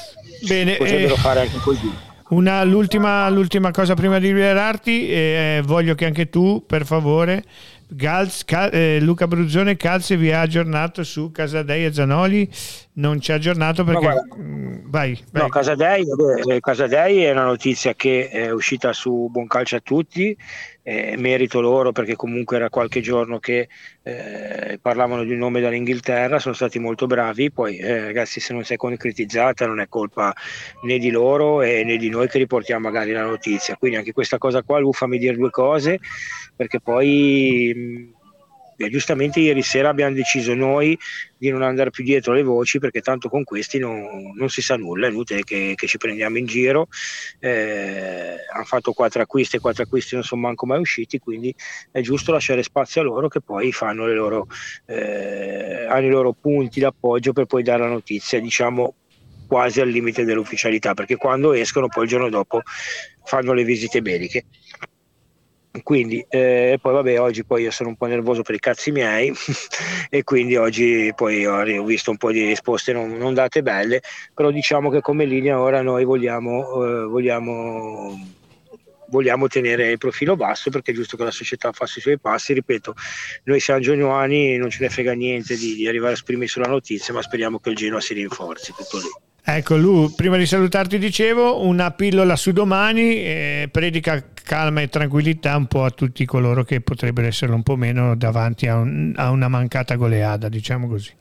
Bene, potrebbero eh, fare anche così una, l'ultima, l'ultima, cosa prima di liberarti eh, voglio che anche tu per favore Gals, Cal, eh, Luca Bruzzone Calze vi ha aggiornato su Casadei e Zanoli non ci ha aggiornato perché no, mm, vai, vai. No, Casadei, eh, Casadei è una notizia che è uscita su Buon Calcio a tutti eh, merito loro perché comunque era qualche giorno che eh, parlavano di un nome dall'Inghilterra, sono stati molto bravi, poi eh, ragazzi se non sei concretizzata non è colpa né di loro né di noi che riportiamo magari la notizia, quindi anche questa cosa qua, Lu fammi dire due cose perché poi... Mh, e giustamente ieri sera abbiamo deciso noi di non andare più dietro le voci perché tanto con questi non, non si sa nulla, è inutile che, che ci prendiamo in giro. Eh, hanno fatto quattro acquisti e quattro acquisti non sono manco mai usciti, quindi è giusto lasciare spazio a loro che poi fanno le loro, eh, hanno i loro punti d'appoggio per poi dare la notizia, diciamo quasi al limite dell'ufficialità, perché quando escono poi il giorno dopo fanno le visite mediche quindi eh, poi vabbè oggi poi io sono un po' nervoso per i cazzi miei e quindi oggi poi ho, visto un po' di risposte non, non, date belle però diciamo che come linea ora noi vogliamo, eh, vogliamo vogliamo tenere il profilo basso perché è giusto che la società faccia i suoi passi. Ripeto, noi siamo genuani, non ce ne frega niente di, di arrivare a esprimersi sulla notizia, ma speriamo che il Genoa si rinforzi. Tutto lì. Ecco, Lu, prima di salutarti dicevo, una pillola su domani, eh, predica calma e tranquillità un po' a tutti coloro che potrebbero essere un po' meno davanti a, un, a una mancata goleada, diciamo così.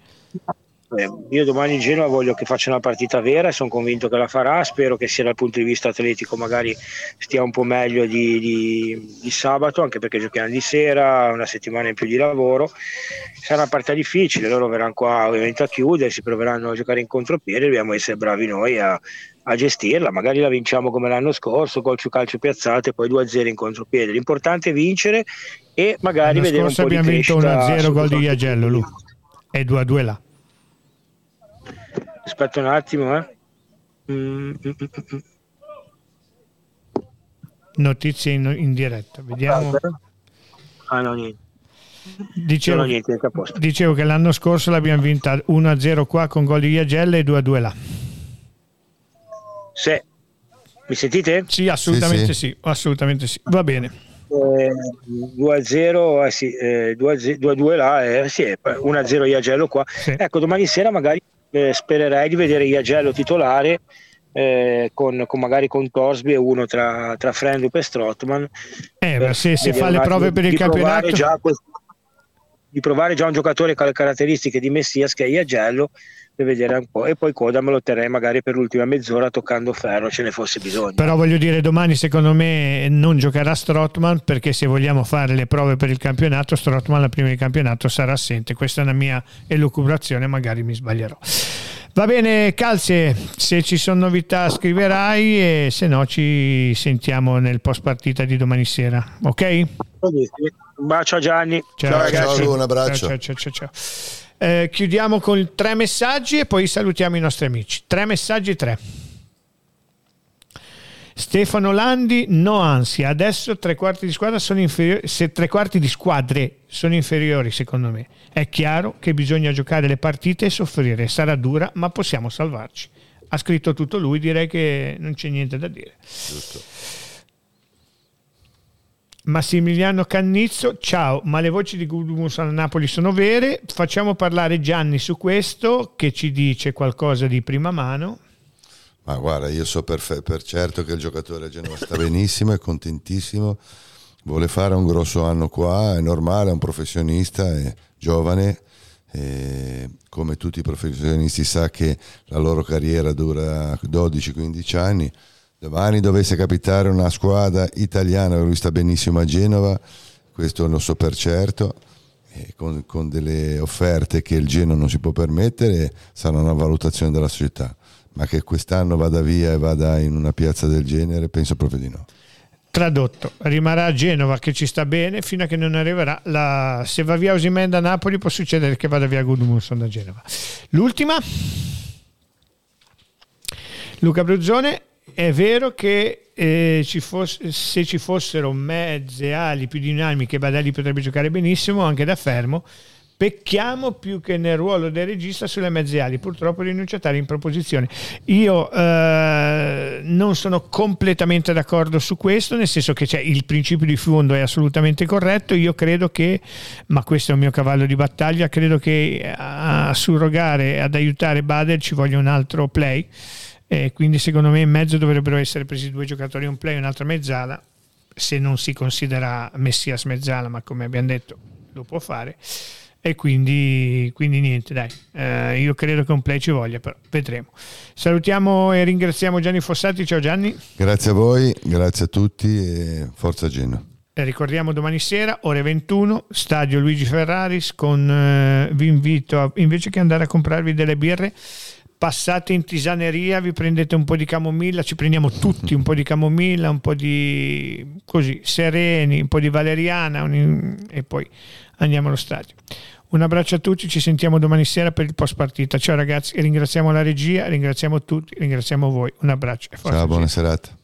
Eh, io domani in Genoa voglio che faccia una partita vera e sono convinto che la farà. Spero che sia dal punto di vista atletico magari stia un po' meglio di, di, di sabato, anche perché giochiamo di sera, una settimana in più di lavoro. Sarà una partita difficile, loro verranno qua ovviamente a chiudere, si proveranno a giocare in contropiede, dobbiamo essere bravi noi a, a gestirla. Magari la vinciamo come l'anno scorso, gol su calcio piazzato e poi 2-0 in contropiede. L'importante è vincere e magari vedere un po' di crescita. abbiamo vinto 1-0 gol di Iagello, Lu. E 2-2 là. Aspetta un attimo, eh. Mm, mm, mm, Notizie in, in, diretta, vediamo. Ah, no, niente. Dicevo, niente, dicevo, che l'anno scorso l'abbiamo vinta 1-0 qua con gol di Iagella e 2-2 là. Sì. Mi sentite? Sì, assolutamente sì, sì. sì assolutamente sì. Va bene. Eh, 2-0, eh, sì, eh, 2-2 là, eh, sì, 1-0 Iagello qua. Ecco, domani sera magari eh, spererei di vedere Iagello titolare eh, con, con, magari con Torsby e uno tra, tra Frendrup e Strotman. Eh, se, se fa le prove per il campionato... Questo, di provare già un giocatore con le caratteristiche di Messias che è Iagello per vedere un po'. E poi Coda me lo terrei magari per l'ultima mezz'ora toccando ferro, ce ne fosse bisogno. Però voglio dire, domani secondo me non giocherà Strotman perché se vogliamo fare le prove per il campionato, Strotman la prima di campionato sarà assente. Questa è una mia elucubrazione, magari mi sbaglierò. Va bene, Calze, se ci sono novità scriverai e se no ci sentiamo nel post partita di domani sera, ok? Un bacio a Gianni. Ciao, ciao ragazzi. Ciao, un abbraccio. Ciao, ciao, ciao, ciao. Eh, chiudiamo con tre messaggi e poi salutiamo i nostri amici. Tre messaggi, tre. Stefano Landi, no ansia, adesso tre quarti di squadra sono inferiori, se tre quarti di squadre sono inferiori secondo me. È chiaro che bisogna giocare le partite e soffrire, sarà dura ma possiamo salvarci. Ha scritto tutto lui, direi che non c'è niente da dire. Giusto. Massimiliano Cannizzo, ciao, ma le voci di Gudumus a Napoli sono vere? Facciamo parlare Gianni su questo che ci dice qualcosa di prima mano. Ma guarda, io so per, per certo che il giocatore a Genova sta benissimo, è contentissimo, vuole fare un grosso anno qua, è normale, è un professionista, è giovane, e come tutti i professionisti sa che la loro carriera dura 12-15 anni domani dovesse capitare una squadra italiana, lui sta benissimo a Genova, questo lo so per certo, con, con, delle offerte che il Genoa non si può permettere, sarà una valutazione della società, ma che quest'anno vada via e vada in una piazza del genere, penso proprio di no. Tradotto, rimarrà a Genova che ci sta bene fino a che non arriverà la... se va via Osimen da Napoli può succedere che vada via Gudmundsson da Genova. L'ultima? Luca Bruzzone, è vero che eh, ci fosse, se ci fossero mezze ali più dinamiche, Badali potrebbe giocare benissimo anche da fermo. Pecchiamo più che nel ruolo del regista sulle mezze ali, purtroppo rinunciatari in proposizione. Io eh, non sono completamente d'accordo su questo, nel senso che il principio di fondo è assolutamente corretto. Io credo che, ma questo è un mio cavallo di battaglia, credo che a surrogare, ad aiutare Bader ci voglia un altro play. E quindi secondo me in mezzo dovrebbero essere presi due giocatori, un play e un'altra mezzala, se non si considera Messias mezzala, ma come abbiamo detto lo può fare. E quindi, quindi niente dai. Eh, io credo che un play ci voglia però vedremo. Salutiamo e ringraziamo Gianni Fossati. Ciao Gianni. Grazie a voi grazie a tutti e forza Genoa. E ricordiamo domani sera ore 21 stadio Luigi Ferraris con eh, vi invito a, invece che andare a comprarvi delle birre passate in tisaneria, vi prendete un po' di camomilla, ci prendiamo tutti un po' di camomilla, un po' di così sereni, un po' di valeriana un, e poi andiamo allo stadio. Un abbraccio a tutti, ci sentiamo domani sera per il post partita. Ciao ragazzi, ringraziamo la regia, ringraziamo tutti, ringraziamo voi. Un abbraccio. Ciao, buona serata.